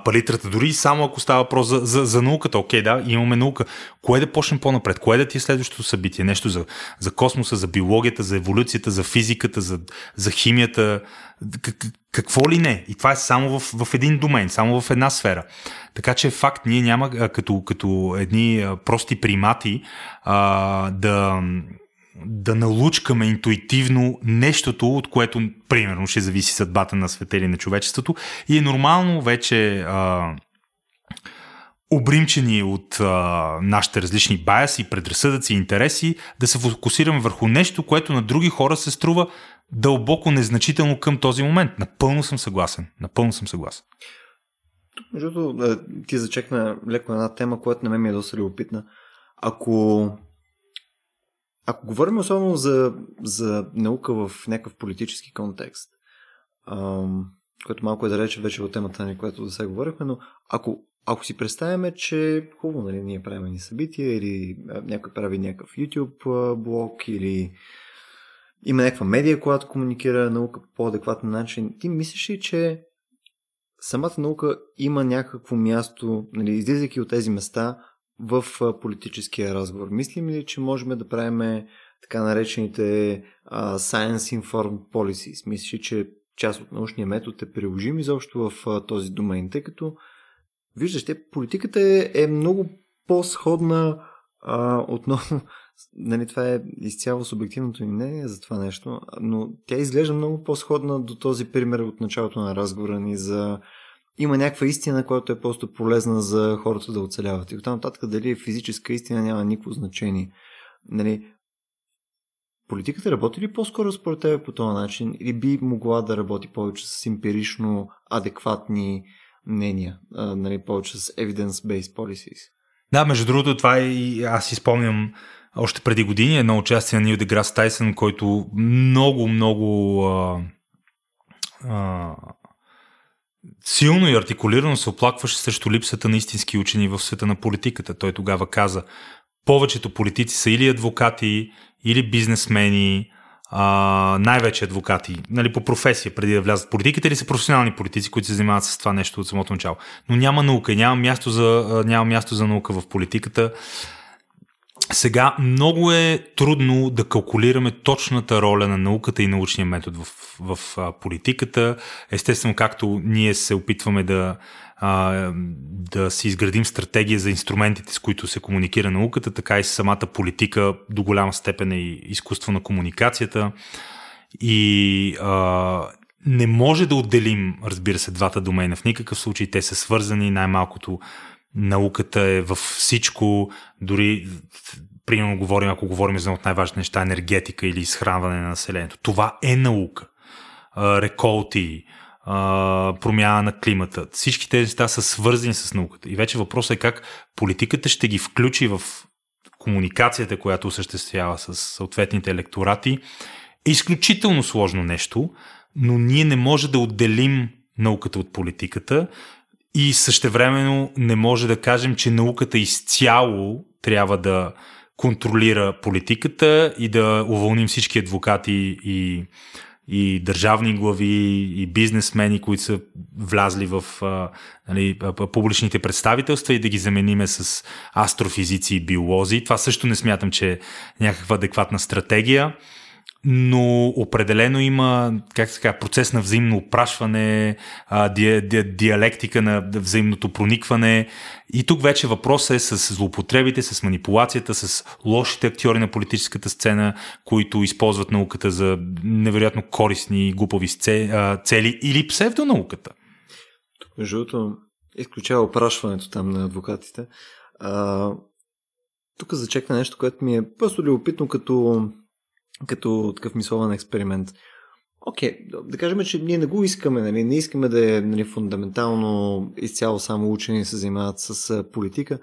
палитрата, дори само ако става въпрос за, за, за науката. Окей, да, имаме наука. Кое да почнем по-напред? Кое да ти е следващото събитие? Нещо за, за космоса, за биологията, за еволюцията, за физиката, за, за химията. Как, какво ли не? И това е само в, в един домен, само в една сфера. Така че факт, ние няма като, като едни прости примати да да налучкаме интуитивно нещото, от което, примерно, ще зависи съдбата на света или на човечеството. И е нормално вече а, обримчени от а, нашите различни баяси, предразсъдъци и интереси, да се фокусираме върху нещо, което на други хора се струва дълбоко незначително към този момент. Напълно съм съгласен. Напълно съм съгласен. Между другото, ти зачекна леко една тема, която на мен ми е доста любопитна. Ако ако говорим особено за, за наука в някакъв политически контекст, ам, което малко е далече вече от темата ни, която да сега говорихме, но ако, ако си представяме, че хубаво, нали, ние правим ни събития или някой прави някакъв YouTube блог или има някаква медия, която комуникира наука по по-адекватен начин, ти мислиш ли, че самата наука има някакво място, нали, излизайки от тези места, в политическия разговор. Мислим ли, че можем да правим така наречените uh, Science Informed Policies? Мислиш, че част от научния метод е приложим изобщо в uh, този домен, тъй като виждаш, те, политиката е, е много по-сходна uh, отново нали, това е изцяло субективното ми мнение за това нещо, но тя изглежда много по-сходна до този пример от началото на разговора ни за има някаква истина, която е просто полезна за хората да оцеляват. И оттам нататък дали е физическа истина няма никакво значение. Нали, политиката работи ли по-скоро според тебе по този начин или би могла да работи повече с емпирично адекватни мнения, нали, повече с evidence-based policies? Да, между другото, това е и аз си спомням още преди години едно участие на Нил Деграс Тайсън, който много, много а, а, силно и артикулирано се оплакваше срещу липсата на истински учени в света на политиката. Той тогава каза, повечето политици са или адвокати, или бизнесмени, а, най-вече адвокати, нали, по професия, преди да влязат в политиката, или са професионални политици, които се занимават с това нещо от самото начало. Но няма наука, няма място за, няма място за наука в политиката. Сега много е трудно да калкулираме точната роля на науката и научния метод в, в, в политиката. Естествено, както ние се опитваме да, а, да си изградим стратегия за инструментите, с които се комуникира науката, така и самата политика до голяма степен е изкуство на комуникацията. И а, не може да отделим, разбира се, двата домена. В никакъв случай те са свързани. Най-малкото науката е във всичко, дори примерно говорим, ако говорим за от най-важните неща, енергетика или изхранване на населението. Това е наука. Реколти, промяна на климата. Всички тези неща са свързани с науката. И вече въпросът е как политиката ще ги включи в комуникацията, която осъществява с съответните електорати. Е изключително сложно нещо, но ние не може да отделим науката от политиката и същевременно не може да кажем, че науката изцяло трябва да контролира политиката и да уволним всички адвокати и и държавни глави, и бизнесмени, които са влязли в а, нали, публичните представителства и да ги замениме с астрофизици и биолози. Това също не смятам, че е някаква адекватна стратегия но определено има как се казва, процес на взаимно опрашване, ди, ди, диалектика на взаимното проникване. И тук вече въпросът е с злоупотребите, с манипулацията, с лошите актьори на политическата сцена, които използват науката за невероятно корисни, глупави цели или псевдонауката. Тук, между другото, изключава опрашването там на адвокатите. А, тук зачекна нещо, което ми е просто любопитно като като такъв мисловен експеримент. Окей, okay, да кажем, че ние не го искаме, нали? не искаме да е нали, фундаментално изцяло само учени се занимават с политика,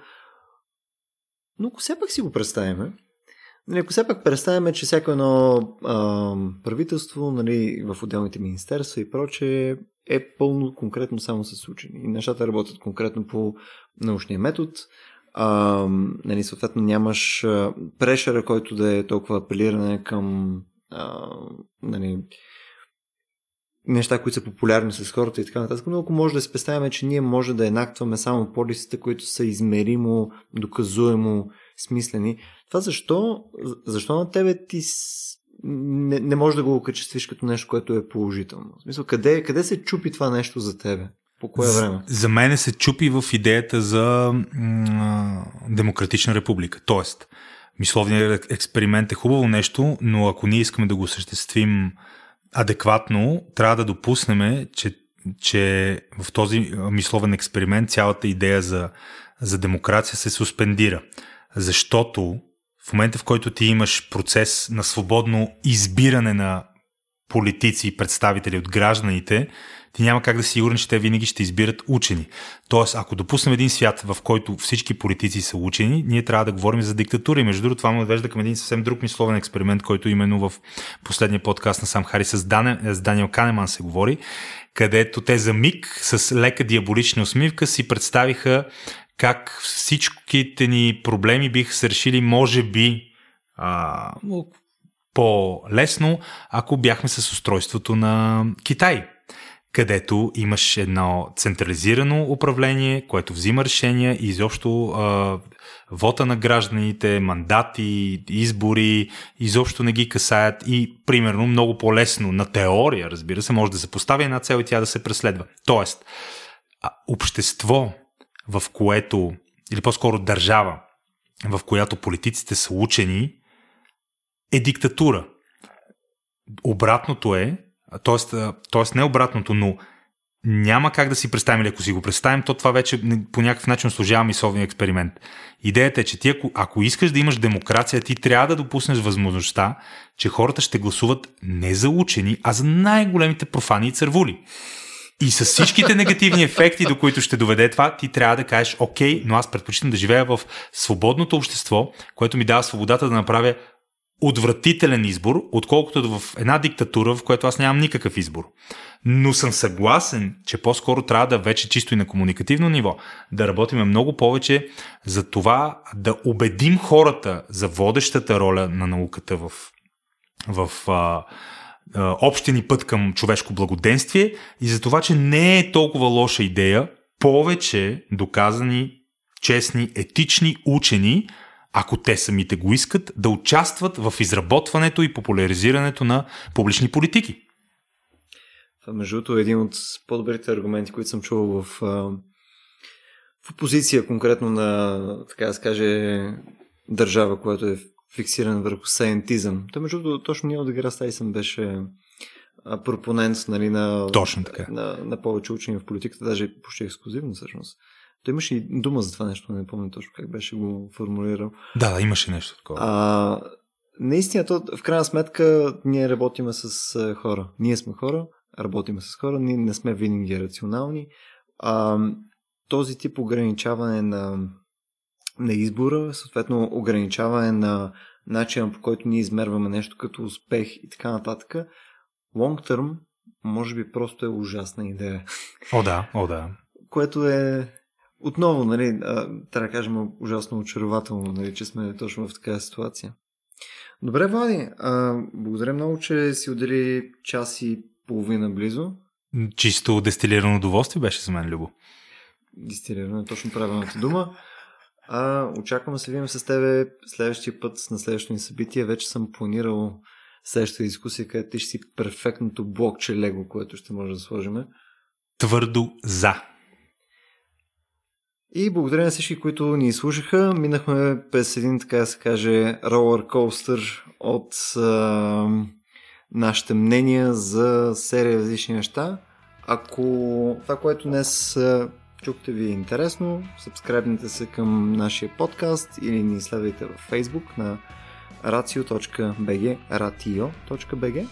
но ако все пак си го представяме, нали, ако все пак представяме, че всяко едно а, правителство нали, в отделните министерства и проче е пълно конкретно само с учени. И нещата работят конкретно по научния метод, а, нали, съответно нямаш прешера, който да е толкова апелиране към а, нали, неща, които са популярни с хората и така нататък, но ако може да си че ние може да енактваме само полисите, които са измеримо, доказуемо смислени, това защо, защо на тебе ти не, не може да го окачествиш като нещо, което е положително? В смисъл, къде, къде се чупи това нещо за тебе? По кое време? За, за мен се чупи в идеята за м- демократична република. Тоест, мисловният експеримент е хубаво нещо, но ако ние искаме да го осъществим адекватно, трябва да допуснем, че, че в този мисловен експеримент цялата идея за, за демокрация се суспендира. Защото в момента, в който ти имаш процес на свободно избиране на политици и представители от гражданите, ти няма как да си сигурен, че те винаги ще избират учени. Тоест, ако допуснем един свят, в който всички политици са учени, ние трябва да говорим за диктатура. И между другото, това ме отвежда към един съвсем друг мисловен експеримент, който именно в последния подкаст на Сам Хари с, Дане, с Даниел Канеман се говори, където те за миг с лека диаболична усмивка си представиха как всичките ни проблеми биха се решили, може би, а, по-лесно, ако бяхме с устройството на Китай където имаш едно централизирано управление, което взима решения и изобщо а, вота на гражданите, мандати, избори, изобщо не ги касаят и примерно много по-лесно на теория, разбира се, може да се постави една цел и тя да се преследва. Тоест, общество, в което, или по-скоро държава, в която политиците са учени, е диктатура. Обратното е, Тоест, тоест не обратното, но няма как да си представим, или ако си го представим, то това вече по някакъв начин служава мисловния експеримент. Идеята е, че ти ако, ако искаш да имаш демокрация, ти трябва да допуснеш възможността, че хората ще гласуват не за учени, а за най-големите профани и цървули. И с всичките негативни ефекти, до които ще доведе това, ти трябва да кажеш, окей, но аз предпочитам да живея в свободното общество, което ми дава свободата да направя отвратителен избор, отколкото в една диктатура, в която аз нямам никакъв избор. Но съм съгласен, че по-скоро трябва да вече чисто и на комуникативно ниво да работиме много повече за това да убедим хората за водещата роля на науката в, в а, а, общия ни път към човешко благоденствие и за това, че не е толкова лоша идея повече доказани, честни, етични учени ако те самите го искат, да участват в изработването и популяризирането на публични политики. Това, между другото, е един от по-добрите аргументи, които съм чувал в, в опозиция конкретно на, така да се каже, държава, която е фиксирана върху сайентизъм. Той, между другото, точно ние от Стайсън беше пропонент нали, на, Точно така. На, на повече учени в политиката, даже почти ексклюзивно всъщност. Той имаше и дума за това нещо, не помня точно как беше го формулирал. Да, да, имаше нещо такова. А, наистина, то, в крайна сметка, ние работиме с хора. Ние сме хора, работиме с хора, ние не сме винаги рационални. А, този тип ограничаване на, на избора, съответно ограничаване на начина по който ние измерваме нещо като успех и така нататък, long term, може би просто е ужасна идея. О, да, о, да. Което е отново, нали, трябва да кажем ужасно очарователно, нали, че сме точно в такава ситуация. Добре, Влади. А, благодаря много, че си отдели час и половина близо. Чисто дестилирано удоволствие беше за мен, Любо. Дистилирано е точно правилната дума. А, очаквам да се видим с тебе следващия път на следващото ни събитие. Вече съм планирал следващата дискусия, където ти ще си перфектното блокче лего, което ще може да сложим. Твърдо за. И благодаря на всички, които ни слушаха. Минахме през един, така да се каже, ролър коустър от а, нашите мнения за серия различни неща. Ако това, което днес чухте ви е интересно, сабскрайбнете се към нашия подкаст или ни следвайте във Facebook на ratio.bg, ratio.bg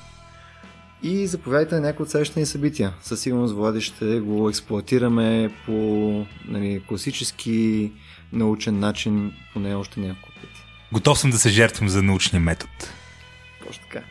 и заповядайте на някои от следващите събития. Със сигурност, Влади, ще го експлуатираме по нали, класически научен начин, поне още няколко пъти. Готов съм да се жертвам за научния метод. Точно така.